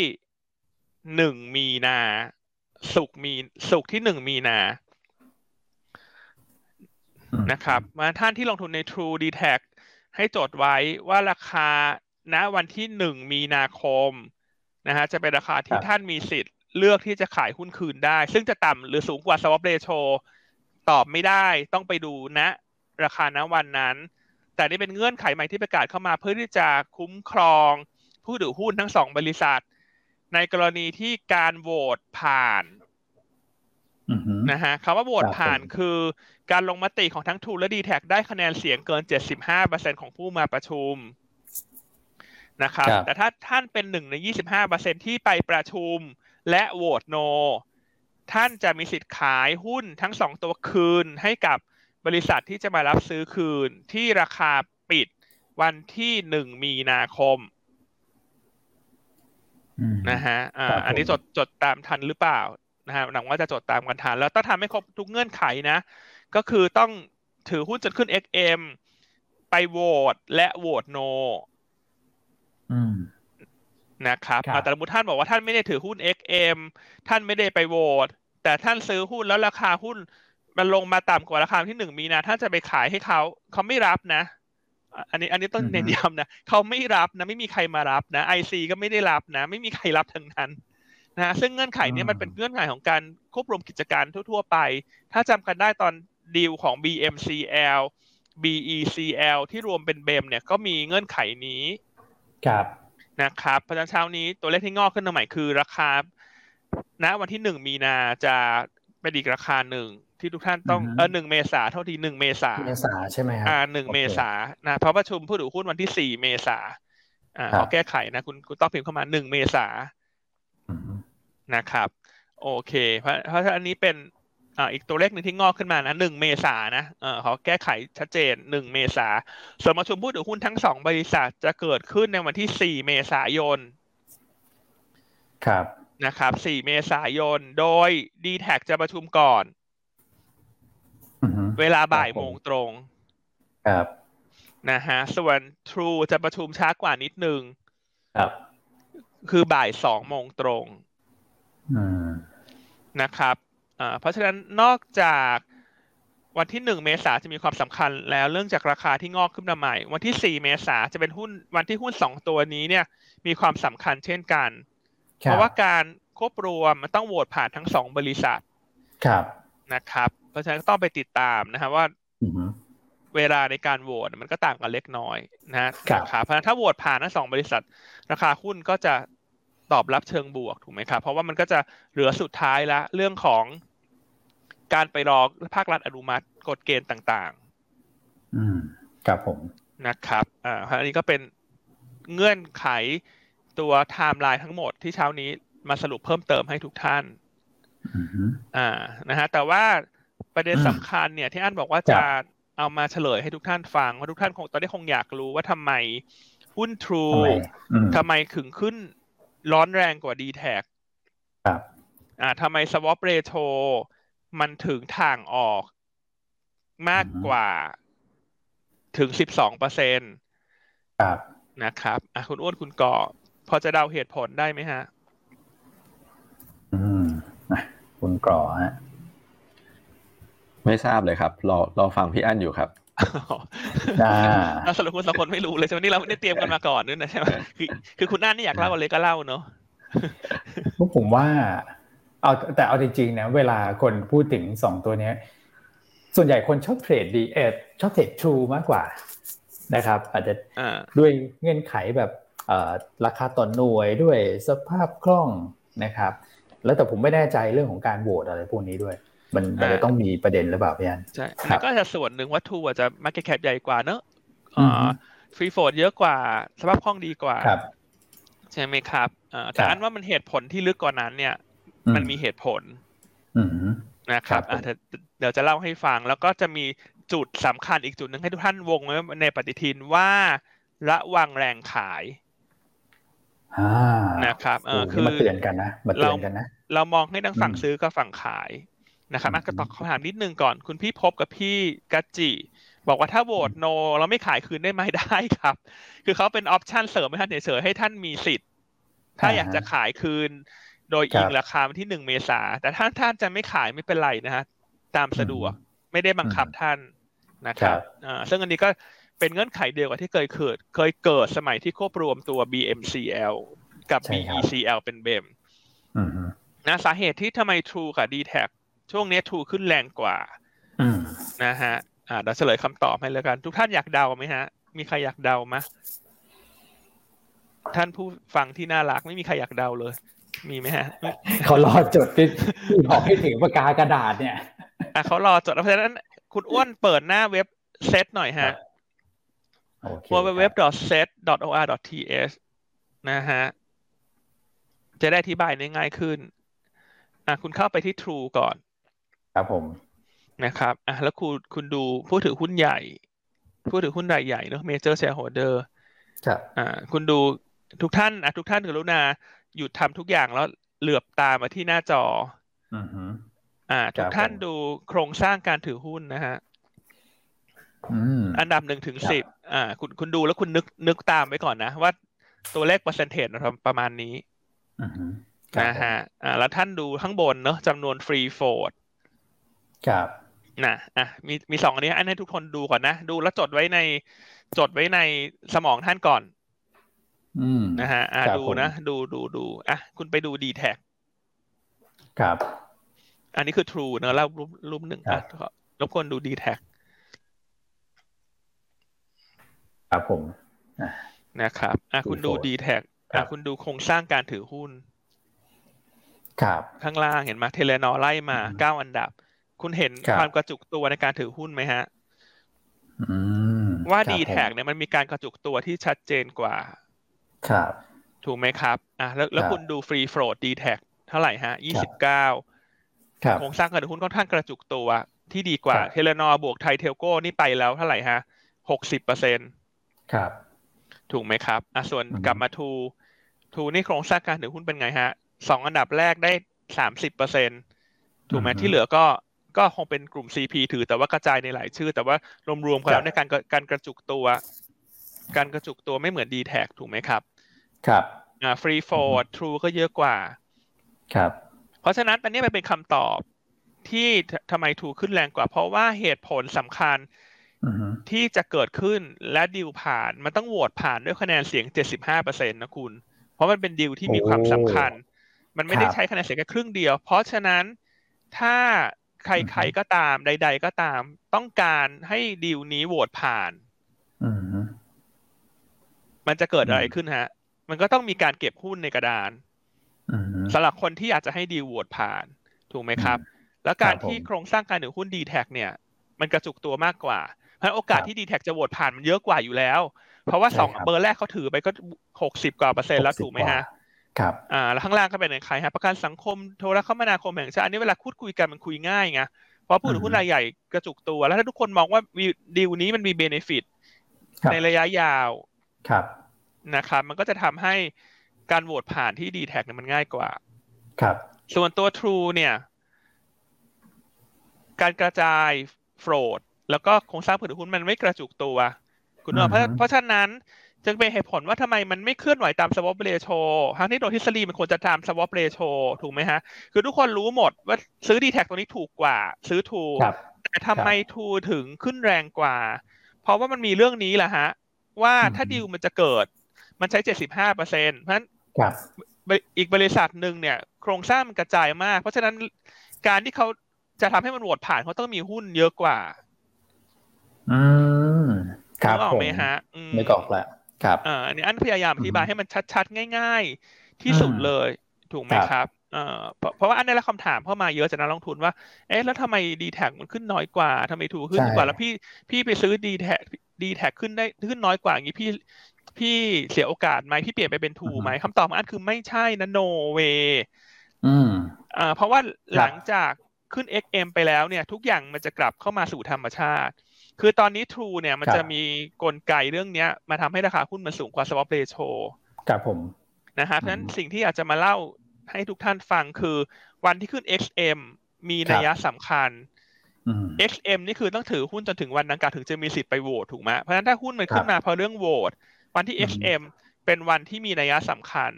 หนึ่งมีนา สุกมีสุกที่หนึ่งมีนานะครับมาท่านที่ลงทุนใน True d t a c ให้จดไว้ว่าราคาณวันที่หนึ่งมีนาคมนะฮะจะเป็นราคาที่ท่านมีสิทธิ์ เลือกที่จะขายหุ้นคืนได้ ซึ่งจะต่ำหรือสูงกว่า swap ratio ตอบไม่ได้ต้องไปดูณนะราคาณวันนั้น แต่นี่เป็นเงื่อนไขใหม่ที่ประกาศเข้ามาเพื่อที่จะคุ้มครอง ผู้ถือหุ้นทั้งสองบริษัท ในกรณีที่การโหวตผ่านนะฮะคำว่าโหวตผ่านคือการลงมติของทั้งทูและดีแท็ได้คะแนนเสียงเกิน 75%ของผู้มาประชุมนะครับ แต่ถ้าท่านเป็นหนึ่งใน 25%ที่ไปประชุม และโหวตโน ท่านจะมีสิทธิ์ขายหุ้นทั้งสองตัวคืนให้กับบริษัทที่จะมารับซื้อคืนที่ราคาปิดวันที่หนึ่งมีนาคมนะฮะอ่าอันนี้จดจดตามทันหรือเปล่านะฮะหนังว่าจะจดตามกันทัน แล้วต้องทำให้ครบทุกเงื่อนไขนะ ก็คือต้องถือหุ้นจนขึ้น XM ไปโหวตและโหวตโน นะครับแต่สมมติท่านบอกว่าท่านไม่ได้ถือหุ้น XM ท่านไม่ได้ไปโหวตแต่ท่านซื้อหุ้นแล้วราคาหุ้นมันลงมาต่ำกว่าราคาที่หนึ่งมีนาท่านจะไปขายให้เขาเขาไม่รับนะ อันนี้อันนี้ต้องเน้นย้ำนะเขาไม่รับนะ ไม่มีใครมารับนะไอซีก็ไม่ได้รับนะ ไม่มีใครรับทั้งนั้นนะซึ่งเงื่อนไขนี้มันเป็นเงื่อนไขของการควบรวมกิจการทั่ว ๆ ไป ถ้าจำกันได้ตอนดีลของ BMCL BECL ที่รวมเป็นเบมเนี่ยก็มีเงื่อนไขนี้ ครับ นะครับ เพราะฉะนั้นเช้านี้ตัวเลขที่งอกขึ้นมาใหม่คือราคา ณ วันที่หนึ่งมีนาจะเป็นอีกราคาหนึ่งที่ทุกท่านต้องเออหนึ่งเมษาเท่าทีหนึ่งเมษาเมษาใช่ไหมครับอ่าหนึ่งเมษานะเพราะประชุมผู้ถือหุ้นวันที่สี่เมษาอ่าเขาแก้ไขนะ คุณคุณต้องพิมพ์เข้ามาหนึ่งเมษานะครับ โอเค เพราะเพราะอันนี้เป็น อ่าอีกตัวเลขหนึ่งที่งอกขึ้นมานะหนึ่งเมษานะเออเขาแก้ไขชัดเจนหนึ่งเมษาส่วนประชุมผู้ถือหุ้นทั้งสองบริษัทจะเกิดขึ้นในวันที่สี่เมษายน ครับนะครับสี่เมษายน โดย d t แทจะประชุมก่อน เวลาบ่ายโมงตรง ครับนะฮะส่วน True จะประชุมช้ากว่านิดนึง ครับ คือบ่ายสองโมงตรงนะครับ เพราะฉะนั้นนอกจากวันที่หนึ่งเมษาจะมีความสำคัญแล้วเรื่องจากราคาที่งอกขึ้นมาใหม่ วันที่สี่เมษาจะเป็นหุ้นวันที่หุ้นสองตัวนี้เนี่ย มีความสำคัญเช่นกัน เพราะว่าการควบรวมมันต้องโหวตผ่านทั้งสองบริษัทครับนะครับ เพราะฉะนั้นต้องไปติดตามนะครับว่าเวลาในการโหวตมันก็ต่างกันเล็กน้อยนะครับเพราะฉะนั้นถ้าโหวตผ่านทั้งสองบริษัท ราคาหุ้นก็จะตอบรับเชิงบวกถูกไหมครับ เพราะว่ามันก็จะเหลือสุดท้ายละเรื่องของ การไปรอภาครัฐอนุมัติกฎเกณฑ์ต่างๆ อืมครับผมนะครับอ่าอันนี้ก็เป็นเงื่อนไขตัวไทม์ไลน์ทั้งหมดที่เช้านี้มาสรุปเพิ่มเติมให้ทุกท่านอ่านะฮะแต่ว่าประเด็นสำคัญเนี่ยที่อันบอกว่าจะเอามาเฉลยให้ทุกท่านฟังว่าทุกท่านคงตอนนี้คงอยากรู้ว่าทำไมหุ้นทรูทำไมขึงขึ้นร้อนแรงกว่า d t แทครับอ่าทำไม swap ratio มันถึงทางออกมากกว่าถึงสิบสองเปอร์เซ็นต์ครับนะครับอะคุณอ้วนคุณก่อ พอจะเดาเหตุผลได้ไหมฮะ อืมคุณก่อฮะ ไม่ทราบเลยครับ รอรอฟังพี่อั้นอยู่ครับอ่าสรุปคุณสองคนไม่รู้เลยใช่ไหมนี่เราไม่ได้เตรียมกันมาก่อนด้วยนะใช่ไหมคือคือคุณอั้นนี่อยากเล่าอะไรก็เล่าเนาะพวกผมว่า เอาแต่เอาจริงๆนะเวลาคนพูดถึงสองตัวเนี้ย ส่วนใหญ่คนชอบเทรดดีเอชอบเทรดทรูมากกว่านะครับ อาจจะด้วยเงื่อนไขแบบราคาต่อนหน่วยด้วยสภาพคล่องนะครับ แล้วแต่ผมไม่แน่ใจเรื่องของการโหวตอะไรพวกนี้ด้วย มันมันจะต้องมีประเด็นหรือเปล่าพี่อันใช่ก็จะส่วนหนึ่งว่าทรูอาจจะ market cap ใหญ่กว่าเนอะ free float เยอะกว่าสภาพคล่องดีกว่าใช่ไหมครับแต่อันว่ามันเหตุผลที่ลึกกว่านั้นเนี่ย มันมีเหตุผลนะครับเดี๋ยวจะเล่าให้ฟัง แล้วก็จะมีจุดสำคัญอีกจุดหนึ่งให้ทุกท่านวงไว้ในปฏิทินว่าระวังแรงขายนะครับเออคือมาเตือนกันนะมาเตือนกันนะเรามองให้ทั้งฝั่งซื้อกับฝั่งขายนะครับก็ตอบคำถามนิดนึงก่อน คุณพี่พบกับพี่กัจจิบอกว่าถ้าโหวตโน เราไม่ขายคืนได้ไหมได้ครับ คือเขาเป็นออปชันเสริมให้ท่านเฉยๆให้ท่านมีสิทธิ์ ถ้าอยากจะขายคืน โดยอิงราคาวันที่หนึ่งเมษาแต่ถ้าท่านจะไม่ขายไม่เป็นไรนะฮะตามสะดวกไม่ได้บังคับท่านนะครับอ่าซึ่งอันนี้ก็เป็นเงื่อนไขเดียวกับที่เคยเกิด เคยเกิดสมัยที่ควบรวมตัว BMCL กับ BECL เป็นเบมนะสาเหตุที่ทำไม True กับ d t แทช่วงนี้ True ขึ้นแรงกว่านะฮะอ่าเดี๋ยวเฉลยคำตอบให้แล้วกัน ทุกท่านอยากเดาไหมฮะ มีใครอยากเดาไหมท่านผู้ฟังที่น่ารักไม่มีใครอยากเดาเลย มีไหมฮะเขารอจดที่บอกให้ถึงปากกากระดาษเนี่ยอะเขารอจดเพราะฉะนั้น คุณอ้วนเปิดหน้าเว็บเซตหน่อยฮะ www.set.or.th นะฮะ จะได้อธิบายได้ง่ายขึ้น อะคุณเข้าไปที่ True ก่อน ครับผม นะครับ อะแล้วคุณคุณดูผู้ถือหุ้นใหญ่ ผู้ถือหุ้นรายใหญ่เนอะ Major Shareholder ครับ อ่า คุณดูทุกท่าน อะทุกท่านกรุณา หยุดทำทุกอย่างแล้วเหลือบตามาที่หน้าจออือฮึอ่าทุกท่านดูโครงสร้างการถือหุ้นนะฮะอันดับหนึ่งถึงสิบอ่า คุณคุณดูแล้วคุณนึกนึกตามไว้ก่อนนะ ว่าตัวเลขเปอร์เซ็นต์เทจประมาณนี้นะฮะอ่าแล้วท่านดูข้างบนเนอะจำนวนฟรีโฟดครับนะอะมีมีสองอันนี้อันให้ทุกคนดูก่อนนะ ดูแล้วจดไว้ในจดไว้ในสมองท่านก่อนอืม นะฮะอ่าดูนะ ดูดูดูอะคุณไปดูดีแท็ครับ อันนี้คือ True เนอะแล้วรูปรูปหนึ่งอะรบกวนดูดีแทคครับผมนะครับอะคุณดูดีแทคอะคุณดูโครงสร้างการถือหุ้น ครับข้างล่างเห็นไหมเทเลนอร์ไล่มาเก้าอันดับ คุณเห็นความกระจุกตัวในการถือหุ้นไหมฮะว่าดีแทคเนี่ยมันมีการกระจุกตัวที่ชัดเจนกว่า ครับ ถูกไหมครับอะแล้วแล้วคุณดู free float ดีแทคเท่าไหร่ฮะยี่สิบเก้าโครงสร้างการถือหุ้นค่อนข้างกระจุกตัวที่ดีกว่าเทเลนอร์บวก Thai Telco นี่ไปแล้วเท่าไหร่ฮะหกสิบเปอร์เซ็นต์ครับ ถูกไหมครับอะส่วนกลับมาทรูทรูนี่โครงสร้างการถือหุ้นเป็นไงฮะสองอันดับแรกได้สามสิบเปอร์เซ็นต์ถูกไหมที่เหลือก็ก็คงเป็นกลุ่ม CP ถือแต่ว่ากระจายในหลายชื่อ แต่ว่ารวมๆกันแล้วในการการกระจุกตัว การกระจุกตัวไม่เหมือน ดีแทถูกไหมครับ ครับอ่า free float ทรูก็เยอะกว่า ครับ เพราะฉะนั้นอันนี้มันเป็นคำตอบที่ทำไมทรูขึ้นแรงกว่า เพราะว่าเหตุผลสำคัญที่จะเกิดขึ้นและดิวผ่านมันต้องโหวตผ่านด้วยคะแนนเสียง 75%นะคุณ เพราะมันเป็นดิวที่มีความสำคัญ มันไม่ได้ใช้คะแนนเสียงแค่ครึ่งเดียว เพราะฉะนั้นถ้าใครๆก็ตามใด ๆ ก็ตาม ต้องการให้ดิวนี้โหวตผ่าน มันจะเกิดอะไรขึ้นฮะ มันก็ต้องมีการเก็บหุ้นในกระดานสำหรับคนที่อยากจะให้ดีลโหวตผ่าน ถูกไหมครับ แล้วการที่โครงสร้างการถือหุ้นดีแท็เนี่ย มันกระจุกตัวมากกว่าเพราะโอกาสที่ดีแท็จะโหวตผ่านมันเยอะกว่าอยู่แล้ว เพราะว่าสองเบอร์แรกเขาถือไปก็หกสิบกว่าเปอร์เซ็นต์แล้วถูกไหมฮะครับอ่าแล้วข้างล่างก็เป็นใครฮะประกันสังคมโทรคมนาคมแห่งชาติอันนี้เวลาพูดคุยกันมันคุยง่ายไงเพราะผู้ถือหุ้นรายใหญ่กระจุกตัว แล้วถ้าทุกคนมองว่าดีลนี้มันมีเบเนฟิตในระยะยาว ครับนะครับ มันก็จะทำให้การโหวตผ่านที่ดีแท็เนี่ยมันง่ายกว่า ครับ ส่วนตัว True เนี่ย การกระจายโฟลดแล้วก็โครงสร้างผืนหุ้นมันไม่กระจุกตัว คุณเพราะเพราะฉะนั้นจึงเป็นเหตุผลว่าทำไมมันไม่เคลื่อนไหวตาม swap ratio ทั้งที่โดยทฤษฎีมันควรจะตาม swap ratio ถูกไหมฮะ คือทุกคนรู้หมดว่าซื้อดีแท็ตัวนี้ถูกกว่า ซื้อทูแต่ทำไมทูถึงขึ้นแรงกว่า เพราะว่ามันมีเรื่องนี้แหละฮะ ว่าถ้าดิวมันจะเกิด มันใช้เจ็ดสิบห้าเปอร์เซ็นต์เพราะฉะนั้นอีกบริษัทหนึ่งเนี่ย โครงสร้างมันกระจายมาก เพราะฉะนั้นการที่เขาจะทำให้มันโหวตผ่านเขาต้องมีหุ้นเยอะกว่า อืมครับนึกออกไหมฮะไม่กออกแล้วครับอ่าอันนี้อันพยายามอธิบายให้มันชัดๆ ง่ายๆ ที่สุดเลย ถูกไหมครับเอ่อเพราะว่าอันได้รับคำถามเข้ามาเยอะจากนักลงทุนว่า เอ๊ะแล้วทำไมดีแท็มันขึ้นน้อยกว่าทำไมถูกขึ้นกว่า แล้วพี่พี่ไปซื้อดีแท็ ดีแท็ขึ้นได้ขึ้นน้อยกว่าอย่างนี้พี่พี่เสียโอกาสไหมพี่เปลี่ยนไปเป็นทูไหมคำตอบอันคือไม่ใช่นะโนเวอืมอ่าเพราะว่าหลังจากขึ้น XM ไปแล้วเนี่ย ทุกอย่างมันจะกลับเข้ามาสู่ธรรมชาติ คือตอนนี้ True เนี่ยมันจะมีกลไกเรื่องเนี้ย มาทำให้ราคาหุ้นมันสูงกว่า swap ratio ครับผมนะฮะเพราะฉะนั้นสิ่งที่อยากจะมาเล่าให้ทุกท่านฟังคือ วันที่ขึ้น XM มีนัยสำคัญ XM นี่คือต้องถือหุ้นจนถึงวันนั้นกาถึงจะมีสิทธิ์ไปโหวตถูกไหมเพราะฉะนั้นถ้าหุ้นมันขึ้นมาเพราะเรื่องโหวตวันที่ XM เป็นวันที่มีนัยสำคัญ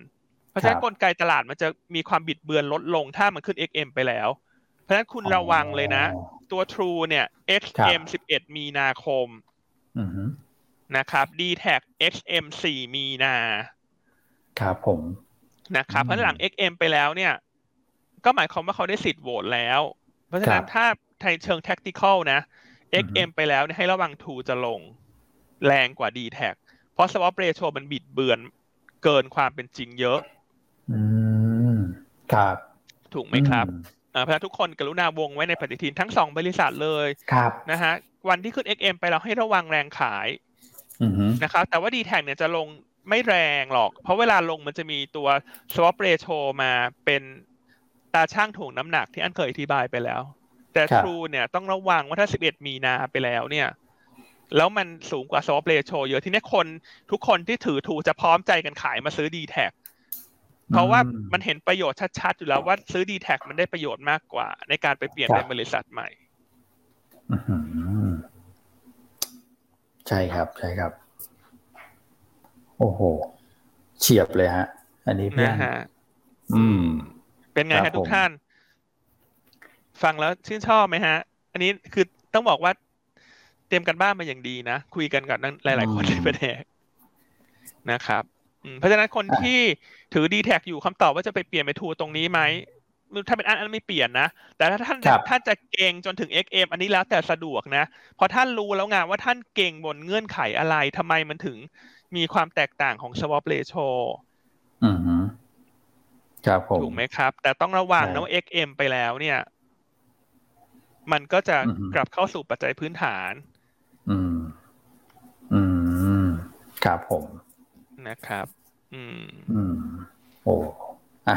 เพราะฉะนั้นกลไกตลาดมันจะมีความบิดเบือนลดลงถ้ามันขึ้น XM ไปแล้ว เพราะฉะนั้นคุณระวังเลยนะ ตัว True เนี่ย XM 11 มีนาคมนะครับ d t a c XM 4 มีนาครับผมนะครับเพราะหลัง XM ไปแล้วเนี่ย ก็หมายความว่าเขาได้สิทธิ์โหวตแล้ว เพราะฉะนั้นถ้า ในเชิง tactical นะ XM ไปแล้วให้ระวัง True จะลงแรงกว่า d t a c เพราะ swap ratio มันบิดเบือนเกินความเป็นจริงเยอะ อืม ครับ ถูกไหมครับเพราะทุกคนกรุณาวงไว้ในปฏิทินทั้งสองบริษัทเลย ครับนะฮะ วันที่ขึ้น XM ไปเราให้ระวังแรงขายนะครับ แต่ว่า d t แทเนี่ยจะลงไม่แรงหรอก เพราะเวลาลงมันจะมีตัว swap ratio มาเป็นตาช่างถ่วงน้ำหนักที่อันเคยอธิบายไปแล้ว แต่ True เนี่ยต้องระวังว่าถ้า 11 มีนาไปแล้วเนี่ย แล้วมันสูงกว่า swap ratio เยอะที่นี้คนทุกคนที่ถือถูจะพร้อมใจกันขายมาซื้อ d t แทเพราะว่ามันเห็นประโยชน์ชัดๆอยู่แล้วว่าซื้อ d t แทมันได้ประโยชน์มากกว่า ในการไปเปลี่ยนเป็นบริษัทใหม่ใช่ครับ ใช่ครับ โอ้โห เฉียบเลยฮะ อันนี้เพื่อนอืม เป็นไงฮะทุกท่าน ฟังแล้วชื่นชอบไหมฮะ อันนี้คือต้องบอกว่าเตรียมกันบ้านมาอย่างดีนะ คุยกันกับหลาย ๆ คนในประเทศนะครับเพราะฉะนั้นคนที่ถือดีแท็อยู่คำตอบว่าจะไปเปลี่ยนไปทูตรงนี้ไหมถ้าเป็นอันอันไม่เปลี่ยนนะ แต่ถ้าท่านท่านจะเก่งจนถึง XM อันนี้แล้วแต่สะดวกนะพอท่านรู้แล้วไงว่าท่านเก่งบนเงื่อนไขอะไรทำไมมันถึงมีความแตกต่างของ swap ratio อืมครับผมถูกไหมครับ แต่ต้องระวังนะว่า XM ไปแล้วเนี่ย มันก็จะกลับเข้าสู่ปัจจัยพื้นฐาน อืม อืม ครับผม นะครับ อืม อืม โอ้อะ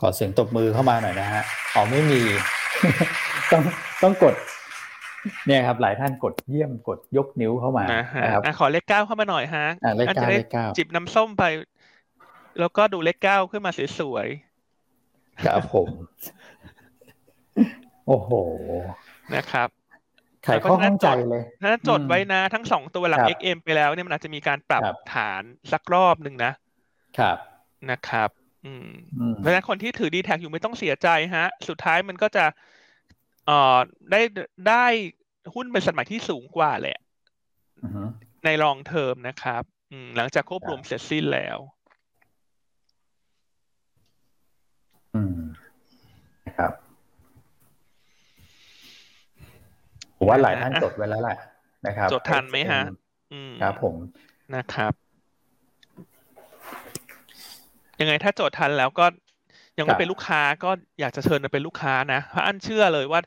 ขอเสียงตบมือเข้ามาหน่อยนะฮะ อ๋อไม่มี ต้องต้องกด เนี่ยครับ หลายท่านกดเยี่ยมกดยกนิ้วเข้ามานะครับขอเลขเก้าเข้ามาหน่อยฮะอ่าเลขเก้าเลขเก้าจิบน้ำส้มไป แล้วก็ดูเลขเก้าขึ้นมาสวยๆครับผม โอ้โหนะครับไขข้อข้องใจเลยถ้าจดไว้นะทั้งสองตัวหลัง XM ไปแล้วเนี่ยมันอาจจะมีการปรับฐานสักรอบหนึ่งนะ ครับ นะครับ อืม เพราะฉะนั้นคนที่ถือดีแท็อยู่ไม่ต้องเสียใจฮะ สุดท้ายมันก็จะเอ่อได้ได้หุ้นเป็นสมัยที่สูงกว่าแหละในรองเทอมนะครับ อืม หลังจากควบรวมเสร็จสิ้นแล้ว อืม ครับ ผมว่าหลายท่านจดไว้แล้วแหละนะครับ จดทันไหมฮะครับผมนะครับ ยังไงถ้าจดทันแล้วก็ยังไม่เป็นลูกค้าก็อยากจะเชิญมาเป็นลูกค้านะเพราะอันเชื่อเลยว่า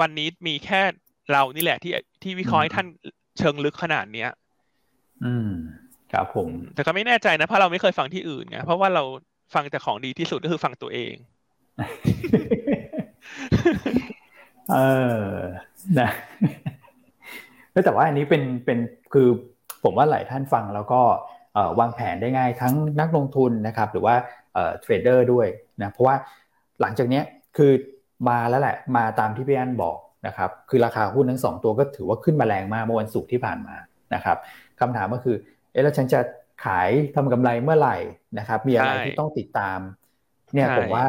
วันนี้มีแค่เรานี่แหละที่ที่วิเคราะห์ให้ท่านเชิงลึกขนาดเนี้ย อืมครับผม แต่ก็ไม่แน่ใจนะเพราะเราไม่เคยฟังที่อื่นไงเพราะว่าเราฟังแต่ของดีที่สุดก็คือฟังตัวเอง เออนะแต่ว่าอันนี้เป็นเป็นคือผมว่าหลายท่านฟังแล้วก็วางแผนได้ง่ายทั้งนักลงทุนนะครับ หรือว่าเทรดเดอร์ด้วยนะเพราะว่าหลังจากนี้คือมาแล้วแหละมาตามที่พี่อันบอกนะครับคือราคาหุ้นทั้งสองตัวก็ถือว่าขึ้นมาแรงมากเมื่อวันศุกร์ที่ผ่านมานะครับคำถามก็คือเอ๊ะแล้วฉันจะขายทำกำไรเมื่อไหร่นะครับ มีอะไรที่ต้องติดตาม เนี่ยผมว่า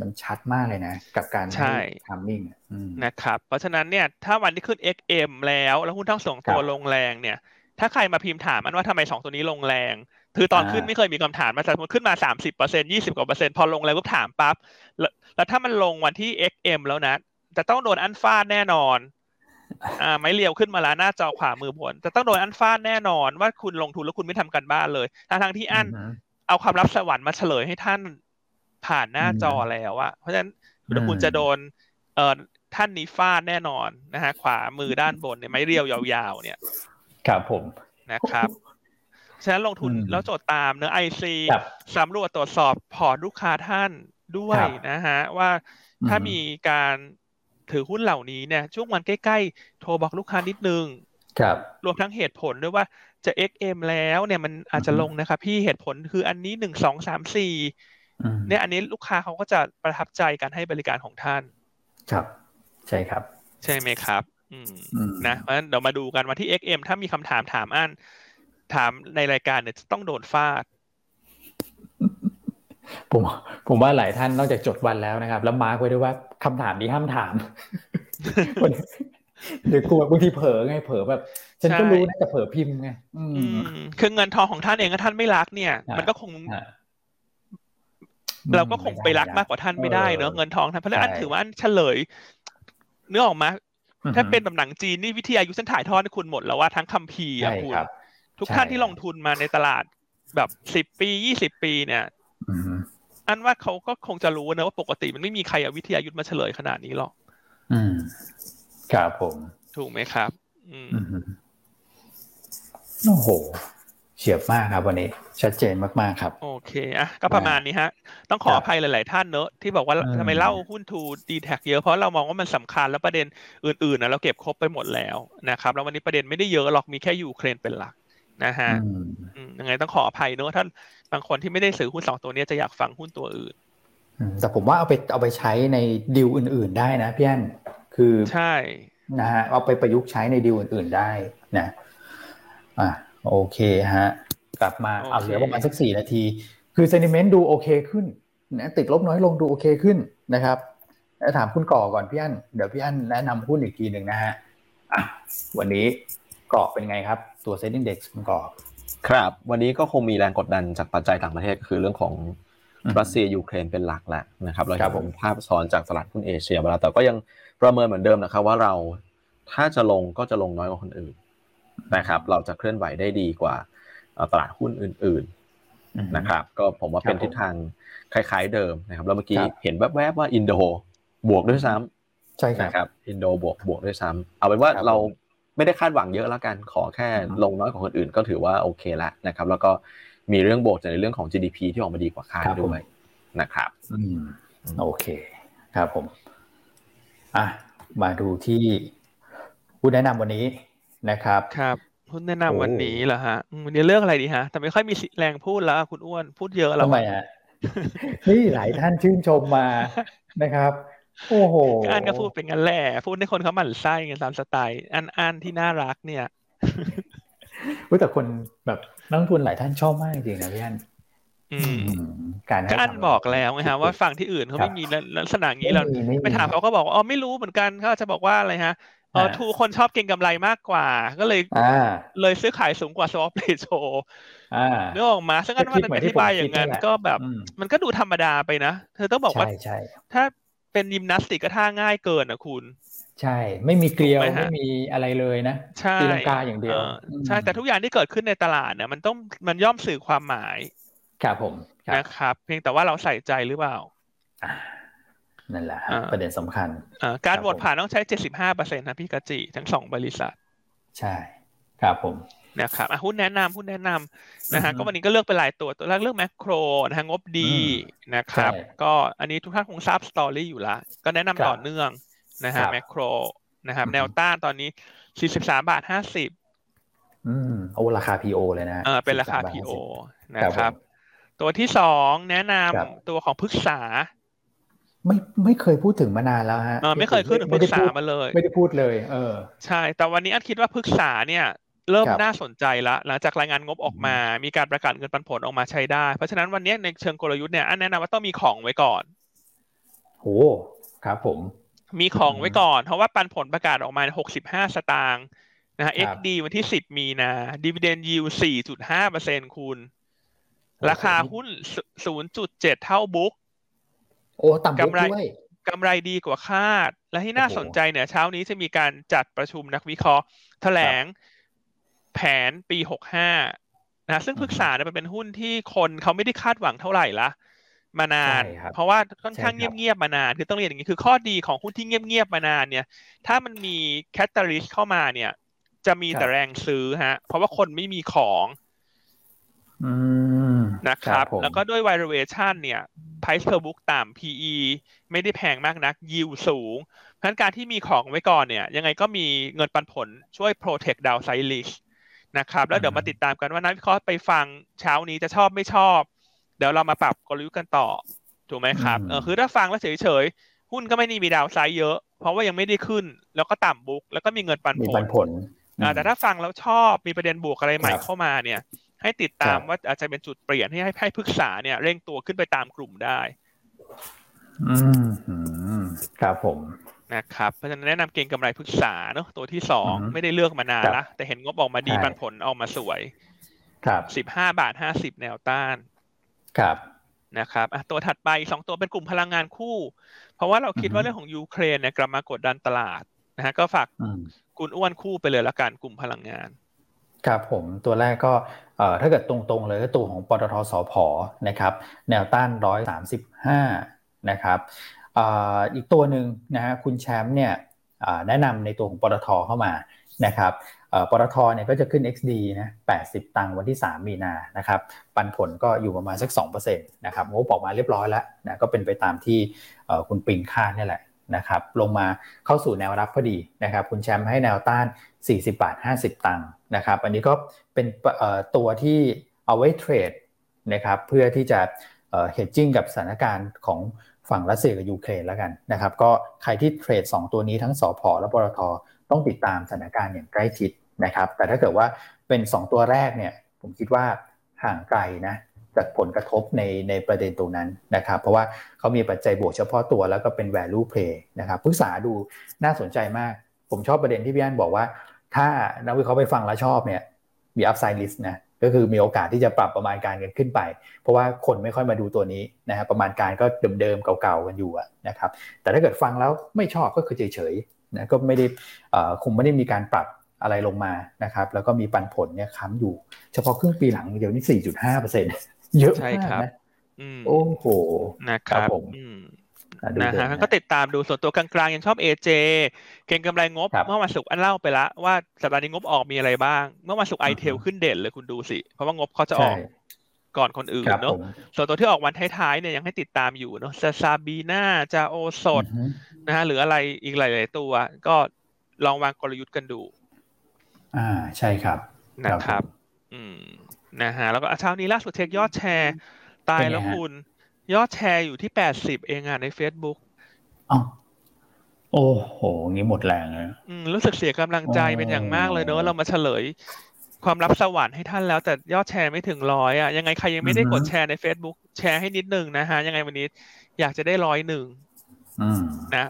มันชัดมากเลยนะ กับการใช่ทามมิ่งนะครับ เพราะฉะนั้นเนี่ยถ้าวันที่ขึ้น XM แล้ว แล้วหุ้นทั้งสองตัวลงแรงเนี่ย ถ้าใครมาพิมพ์ถามมันว่าทำไมสองตัวนี้ลงแรงคือตอนขึ้นไม่เคยมีคำถามมาสมมติขึ้นมาสามสิบเปอร์เซ็นยี่สิบกว่าเปอร์เซ็นต์พอลงแล้วก็ถามปั๊บแล้วถ้ามันลงวันที่ XM แล้วนะจะต้องโดนอันฟาดแน่นอน อ่าไม้เรียวขึ้นมาแล้วหน้าจอขวามือบนแต่ต้องโดนอันฟาดแน่นอนว่าคุณลงทุนแล้วคุณไม่ทำกันบ้านเลยทั้งทั้งที่อันเอาความลับสวรรค์มาเฉลยให้ท่าน ผ่านหน้าจอแล้วอะเพราะฉะนั้นคุณจะโดนเอ่อท่านนี้ฟาดแน่นอนนะฮะ ขวามือด้านบนเนี่ยไม้เรียวยาวๆเนี่ย ครับผมนะครับฉะนั้นลงทุนแล้วจดตามเนื้อไอซีสำรวจตรวจสอบพอร์ตลูกค้าท่านด้วยนะฮะ ว่าถ้ามีการถือหุ้นเหล่านี้เนี่ย ช่วงวันใกล้ๆ โทรบอกลูกค้านิดนึงครับรวมทั้งเหตุผลด้วยว่าจะ XM แล้วเนี่ยมันอาจจะลงนะครับพี่เหตุผลคืออันนี้หนึ่งสองสามสี่ เนี่ยอันนี้ลูกค้าเขาก็จะประทับใจการให้บริการของท่าน ครับ ใช่ครับ ใช่ไหมครับอืมนะเพราะฉะนั้นเดี๋ยวมาดูกันวันที่ XM ถ้ามีคำถามถามอันถามในรายการเนี่ยต้องโดนฟาด ผมผมว่าหลายท่านนอกจากจดวันแล้วนะครับ แล้วมาร์กไว้ด้วยว่าคำถามนี้ห้ามถามเดี๋ยวกลัวบางทีเผลอไงเผลอแบบ ฉันก็รู้นะแต่เผลอพิมพ์ไงคือเงินทองของท่านเองถ้าท่านไม่รักเนี่ย มันก็คง เราก็คงไปรักมากกว่าท่านไม่ได้เนอะเงินทองท่านเพราะนั้นอันถือว่าอันเฉลยเนื้อออกมาถ้าเป็นแบบหนังจีนนี่วิทยายุทธฉันถ่ายทอดให้คุณหมดแล้วว่าทั้งคัมภีร์อะคุณทุกท่านที่ลงทุนมาในตลาดแบบสิบปียี่สิบปีเนี่ยอันว่าเขาก็คงจะรู้นะว่าปกติมันไม่มีใครเอาวิทยายุทธมาเฉลยขนาดนี้หรอก อืมครับผม ถูกไหมครับ อืมโอ้โหเฉียบมากครับวันนี้ชัดเจนมากๆครับ โอเคอะก็ประมาณนี้ฮะ ต้องขออภัยหลาย ๆ ท่านเนอะที่บอกว่าทำไมเล่าหุ้นทูดีแท็เยอะเพราะเรามองว่ามันสำคัญแล้วประเด็นอื่น ๆนะเราเก็บครบไปหมดแล้วนะครับแล้ววันนี้ประเด็นไม่ได้เยอะหรอกมีแค่ยูเครนเป็นหลักนะฮะยังไงต้องขออภัยเนอะท่านบางคนที่ไม่ได้ซื้อหุ้นสองตัวนี้จะอยากฟังหุ้นตัวอื่นแต่ผมว่าเอาไปเอาไปใช้ในดิวอื่น ๆ ได้นะพี่อันคือใช่นะฮะเอาไปประยุกต์ใช้ในดิวอื่น ๆ ได้นะอะ โอเคฮะ กลับมาเอาเหลือประมาณสักสี่นาที คือ sentiment ดูโอเคขึ้นนะติดลบน้อยลงดูโอเคขึ้นนะครับแล้วถามคุณก่อก่อนพี่อั้นเดี๋ยวพี่อั้นแนะนำหุ้นอีกทีหนึ่งนะฮะอะวันนี้กรอบเป็นไงครับ ตัว SET Index คุณก่อครับ วันนี้ก็คงมีแรงกดดันจากปัจจัยต่างประเทศคือเรื่องของรัสเซียยูเครนเป็นหลักแหละนะครับเราจะเห็นภาพสะท้อนจากตลาดหุ้นเอเชียเวลาแต่ก็ยังประเมินเหมือนเดิมนะครับว่าเราถ้าจะลงก็จะลงน้อยกว่าคนอื่น นะครับ เราจะเคลื่อนไหวได้ดีกว่าตลาดหุ้นอื่น ๆนะครับ ก็ผมว่าเป็นทิศทางคล้ายๆเดิมนะครับแล้วเมื่อกี้เห็นแวบๆว่าอินโดบวกด้วยซ้ำใช่ครับอินโดบวกบวกด้วยซ้ำเอาเป็นว่าเราไม่ได้คาดหวังเยอะแล้วกันขอแค่ลงน้อยกว่าคนอื่นก็ถือว่าโอเคแล้วนะครับ แล้วก็มีเรื่องบวกจากในเรื่องของ GDP ที่ออกมาดีกว่าคาดด้วยนะครับโอเคครับผมอะมาดูที่ผู้แนะนำวันนี้ นะครับ ครับพูดแนะนำวันนี้เหรอฮะวันนี้เรื่องอะไรดีฮะ แต่ไม่ค่อยมีแรงพูดแล้วคุณอ้วนพูดเยอะแล้วทำไมฮะนี่หลายท่านชื่นชมมานะครับโอ้โหอันก็พูดเป็นงั้นแหละพูดให้คนเขาหมั่นไส้กันตามสไตล์อันอันที่น่ารักเนี่ยแต่คนแบบนักทุนหลายท่านชอบมากจริงนะพี่อันการก็อันบอกแล้วไงฮะว่าฝั่งที่อื่นเขาไม่มีลักษณะนี้เราไปถามเขาก็บอกอ๋อไม่รู้เหมือนกันเขาจะบอกว่าอะไรฮะ อ๋อทูคนชอบเก็งกำไรมากกว่า ก็เลยเลยซื้อขายสูงกว่าสวอปเรโชเนื้อออกมาซึ่งอันว่าอธิบายอย่างนั้นก็แบบ มันก็ดูธรรมดาไปนะ เธอต้องบอกว่าถ้าเป็นยิมนาสติกก็ท่าง่ายเกินอะคุณ ใช่ ไม่มีเกลียว ไม่มีอะไรเลยนะตีลังกาอย่างเดียว ใช่ แต่ทุกอย่างที่เกิดขึ้นในตลาดเนี่ยมันต้องมันย่อมสื่อความหมาย ครับผมนะครับ เพียงแต่ว่าเราใส่ใจหรือเปล่า นั่นแหละประเด็นสำคัญ การโหวตผ่านต้องใช้เจ็ดสิบห้าเปอร์เซ็นต์นะพี่กจิทั้งสองบริษัท ใช่ ครับผมนะครับหุ้นแนะนำหุ้นแนะนำนะฮะก็วันนี้ก็เลือกไปหลายตัวตัวแรกเลือกแมคโครนะฮะงบดีนะครับ ก็อันนี้ทุกท่านคงทราบสตอรี่อยู่ละก็แนะนำต่อเนื่องนะฮะแมคโครนะครับแนวต้านตอนนี้สี่สิบสามบาทห้าสิบอืมโอ้ราคา PO เลยนะเออเป็นราคา PO นะครับ ตัวที่สองแนะนำตัวของพฤกษา ไม่ไม่เคยพูดถึงมานานแล้วฮะไม่เคยขึ้นถึงพฤกษามาเลย ไม่ได้พูดเลย เออ ใช่ แต่วันนี้อันคิดว่าพฤกษาเนี่ย เริ่มน่าสนใจละหลังจากรายงานงบออกมา มีการประกาศเงินปันผลออกมาใช้ได้ เพราะฉะนั้นวันนี้ในเชิงกลยุทธ์เนี่ยอันแนะนำว่าต้องมีของไว้ก่อนโอ้ครับผม มีของไว้ก่อน เพราะว่าปันผลประกาศออกมาหกสิบห้าสตางค์นะฮะ XD วันที่สิบมีนาดีเวเดนยิวสี่จุดห้าเปอร์เซ็นคูณราคาหุ้นศูนย์จุดเจ็ดเท่าบุ๊ก โอ้ต่ำบุ๊กด้วยกำไรดีกว่าคาด และที่น่าสนใจเนี่ยเช้านี้จะมีการจัดประชุมนักวิเคราะห์ แถลงแผนปีหกห้านะซึ่งพึกษาเนี่ยเป็นหุ้นที่คนเขาไม่ได้คาดหวังเท่าไหร่ละมานาน เพราะว่าค่อนข้างเงียบๆมานาน คือต้องเรียนอย่างนี้คือข้อดีของหุ้นที่เงียบๆมานานเนี่ย ถ้ามันมีแคตตาลิสเข้ามาเนี่ย จะมีแต่แรงซื้อฮะ เพราะว่าคนไม่มีของ นะครับแล้วก็ด้วย valuation เนี่ย price per book ต่ำ PE ไม่ได้แพงมากนัก yield สูง เพราะฉะนั้นการที่มีของไว้ก่อนเนี่ย ยังไงก็มีเงินปันผลช่วย protect downside risk นะครับแล้วเดี๋ยวมาติดตามกันว่านักวิเคราะห์ไปฟังเช้านี้จะชอบไม่ชอบ เดี๋ยวเรามาปรับกลยุทธ์กันต่อ ถูกไหมครับเออคือถ้าฟังแล้วเฉยๆ หุ้นก็ไม่ได้มีดาวไซด์เยอะ เพราะว่ายังไม่ได้ขึ้น แล้วก็ต่ำบุ๊กแล้วก็มีเงินปันผลผลแต่ถ้าฟังแล้วชอบมีประเด็นบวกอะไรใหม่เข้ามาเนี่ย ให้ติดตามว่าอาจจะเป็นจุดเปลี่ยนให้ให้พึกษาเนี่ยเร่งตัวขึ้นไปตามกลุ่มได้ อืมครับผมนะครับเพราะฉะนั้นแนะนำเก่งกำไรพึกษาเนาะตัวที่สองไม่ได้เลือกมานานละแต่เห็นงบออกมาดีปันผลออกมาสวย ครับสิบห้าบาทห้าสิบแนวต้าน ครับนะครับตัวถัดไปสองตัวเป็นกลุ่มพลังงานคู่ เพราะว่าเราคิดว่าเรื่องของยูเครนเนี่ยกลับมากดดันตลาดนะฮะก็ฝากคุณอ้วนคู่ไปเลยละกันกลุ่มพลังงาน ครับผมตัวแรกก็ถ้าเกิดตรงๆเลยก็ตัวของปตทสพนะครับแนวต้านร้อยสามสิบห้านะครับอีกตัวหนึ่งนะฮะคุณแชมป์เนี่ยแนะนำในตัวของปตทเข้ามานะครับปตทเนี่ยก็จะขึ้น XD นะ80 ตังค์วันที่ 3 มีนานะครับปันผลก็อยู่ประมาณสัก2%นะครับงบออกมาเรียบร้อยแล้วนะก็เป็นไปตามที่คุณปิงคาดนี่แหละ นะครับลงมาเข้าสู่แนวรับพอดีนะครับคุณแชมป์ให้แนวต้าน 40 บาท 50 ตังค์นะครับอันนี้ก็เป็นตัวที่เอาไว้เทรดนะครับเพื่อที่จะเฮดจิ้งกับสถานการณ์ของฝั่งรัสเซียกับยูเครนแล้วกันนะครับก็ใครที่เทรด 2 ตัวนี้ทั้งสอพอและปตทต้องติดตามสถานการณ์อย่างใกล้ชิดนะครับแต่ถ้าเกิดว่าเป็น 2 ตัวแรกเนี่ยผมคิดว่าห่างไกลนะ จากผลกระทบในในประเด็นตรงนั้นนะครับ เพราะว่าเขามีปัจจัยบวกเฉพาะตัวแล้วก็เป็น value play นะครับพึกษาดูน่าสนใจมาก ผมชอบประเด็นที่พี่อันบอกว่า ถ้านักวิเคราะห์ไปฟังแล้วชอบเนี่ยมี upside list นะก็คือมีโอกาสที่จะปรับประมาณการกันขึ้นไป เพราะว่าคนไม่ค่อยมาดูตัวนี้นะครับประมาณการก็เดิมๆเก่าๆกันอยู่นะครับแต่ถ้าเกิดฟังแล้วไม่ชอบก็คือเฉยๆนะก็ไม่ได้คงไม่ได้มีการปรับอะไรลงมานะครับแล้วก็มีปันผลเนี่ยค้ำอยู่ เฉพาะครึ่งปีหลังเดี๋ยวนี้4.5เปอร์เซ็นต์ เยอะมากนะโอ้โหนะครับนะฮะก็ติดตามดูส่วนตัวกลางๆ ยังชอบเอเจเก่งกำไรงบ เมื่อวันศุกร์อันเล่าไปแล้วว่าสัปดาห์นี้งบออกมีอะไรบ้าง เมื่อวันศุกร์ไอเทลขึ้นเด่นเลยคุณดูสิ เพราะว่างบเขาจะออกก่อนคนอื่นเนาะส่วนตัวที่ออกวันท้ายๆเนี่ยยังให้ติดตามอยู่เนาะซาซาบีนาจาโอสดนะฮะหรืออะไรอีกหลายๆตัว ก็ลองวางกลยุทธ์กันดู อ่าใช่ครับนะครับ อืม นะฮะแล้วก็เช้านี้ล่าสุดเช็คยอดแชร์ ตายแล้วคุณ ยอดแชร์อยู่ที่แปดสิบเองอะใน Facebook อ๋อโอ้โหงี้หมดแรงเลยอืมรู้สึกเสียกำลังใจเป็นอย่างมากเลยเนอะเรามาเฉลยความลับสวรรค์ให้ท่านแล้วแต่ยอดแชร์ไม่ถึงร้อยอะยังไงใครยังไม่ได้กดแชร์ใน Facebook แชร์ให้นิดนึงนะฮะ ยังไงวันนี้อยากจะได้ร้อยหนึ่งนะ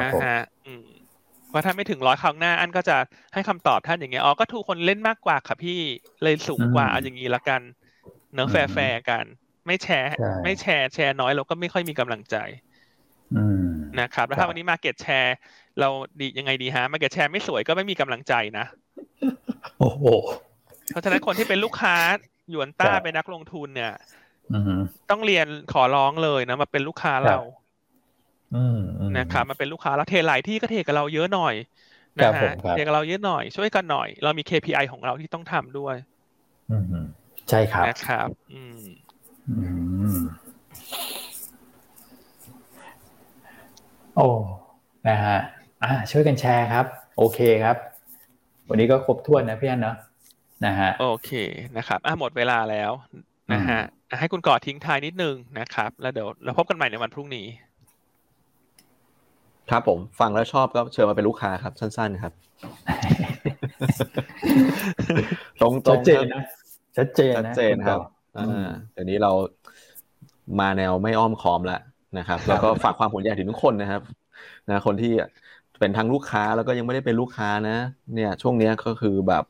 นะฮะ อืม เพราะถ้าไม่ถึงร้อยครั้งหน้าอันก็จะให้คำตอบท่านอย่างเงี้ยอ๋อก็ถูกคนเล่นมากกว่าค่ะพี่เลยสูงกว่าเอาอย่างนี้ละกัน เนื้อแฟร์กัน ไม่แชร์ ไม่แชร์แชร์น้อยเราก็ไม่ค่อยมีกำลังใจนะครับแล้วถ้าวันนี้มาเก็ตแชร์เราดียังไงดีฮะมาเก็ตแชร์ไม่สวยก็ไม่มีกำลังใจนะโอ้โหเพราะฉะนั้นคนที่เป็นลูกค้าหยวนต้าเป็นนักลงทุนเนี่ยต้องเรียนขอร้องเลยนะมาเป็นลูกค้าเรา นะครับมาเป็นลูกค้าแล้วเทหลายที่ก็เทกับเราเยอะหน่อยนะฮะเทกับเราเยอะหน่อยช่วยกันหน่อย เรามี KPI ของเราที่ต้องทำด้วยใช่ครับนะครับ อืมโอ้นะฮะอ่าช่วยกันแชร์ครับ โอเคครับ วันนี้ก็ครบถ้วนนะพี่อันเนาะนะฮะโอเคนะครับอะหมดเวลาแล้วนะฮะให้คุณกอดทิ้งท้ายนิดนึงนะครับ แล้วเดี๋ยวเราพบกันใหม่ในวันพรุ่งนี้ ครับผมฟังแล้วชอบก็เชิญมาเป็นลูกค้าครับ สั้น ๆ ครับ ตรงๆชัดเจนนะชัดเจนชัดเจนครับอ่าเดี๋ยวนี้เรามาแนวไม่อ้อมคอมแล้วนะครับ แล้วก็ฝากความห่วงใยถึงทุกคนนะครับนะคนที่เป็นทั้งลูกค้าแล้วก็ยังไม่ได้เป็นลูกค้านะ เนี่ย ช่วงนี้ก็คือแบบ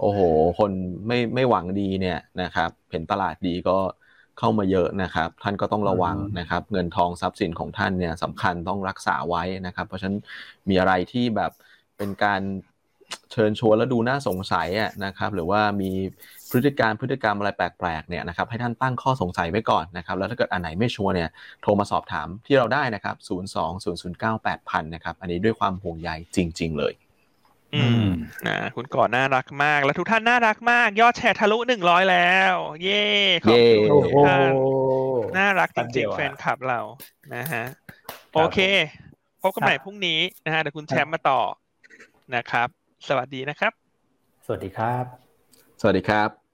โอ้โห คนไม่ไม่หวังดีเนี่ยนะครับ เห็นตลาดดีก็ เข้ามาเยอะนะครับ ท่านก็ต้องระวังนะครับ เงินทองทรัพย์สินของท่านเนี่ยสำคัญต้องรักษาไว้นะครับ เพราะฉะนั้นมีอะไรที่แบบเป็นการเชิญชวนแล้วดูน่าสงสัยอะนะครับ หรือว่ามีพฤติการพฤติกรรมอะไรแปลกๆเนี่ยนะครับ ให้ท่านตั้งข้อสงสัยไว้ก่อนนะครับ แล้วถ้าเกิดอันไหนไม่ชัวร์เนี่ยโทรมาสอบถามที่เราได้นะครับ 020098000 นะครับ อันนี้ด้วยความห่วงใยจริง ๆ เลย อืมนะคุณก่อนน่ารักมาก และทุกท่านน่ารักมาก ยอดแชร์ทะลุหนึ่งร้อยแล้ว เย่ขอบคุณโอ้ทุกโหท่านน่ารักแป๊จบเดีริงยวๆอะแฟนคลับเรานะฮะโอเค พบกันใหม่พรุ่งนี้นะฮะเดี๋ยวคุณแชมป์มาต่อนะครับ สวัสดีนะครับ สวัสดีครับ สวัสดีครับ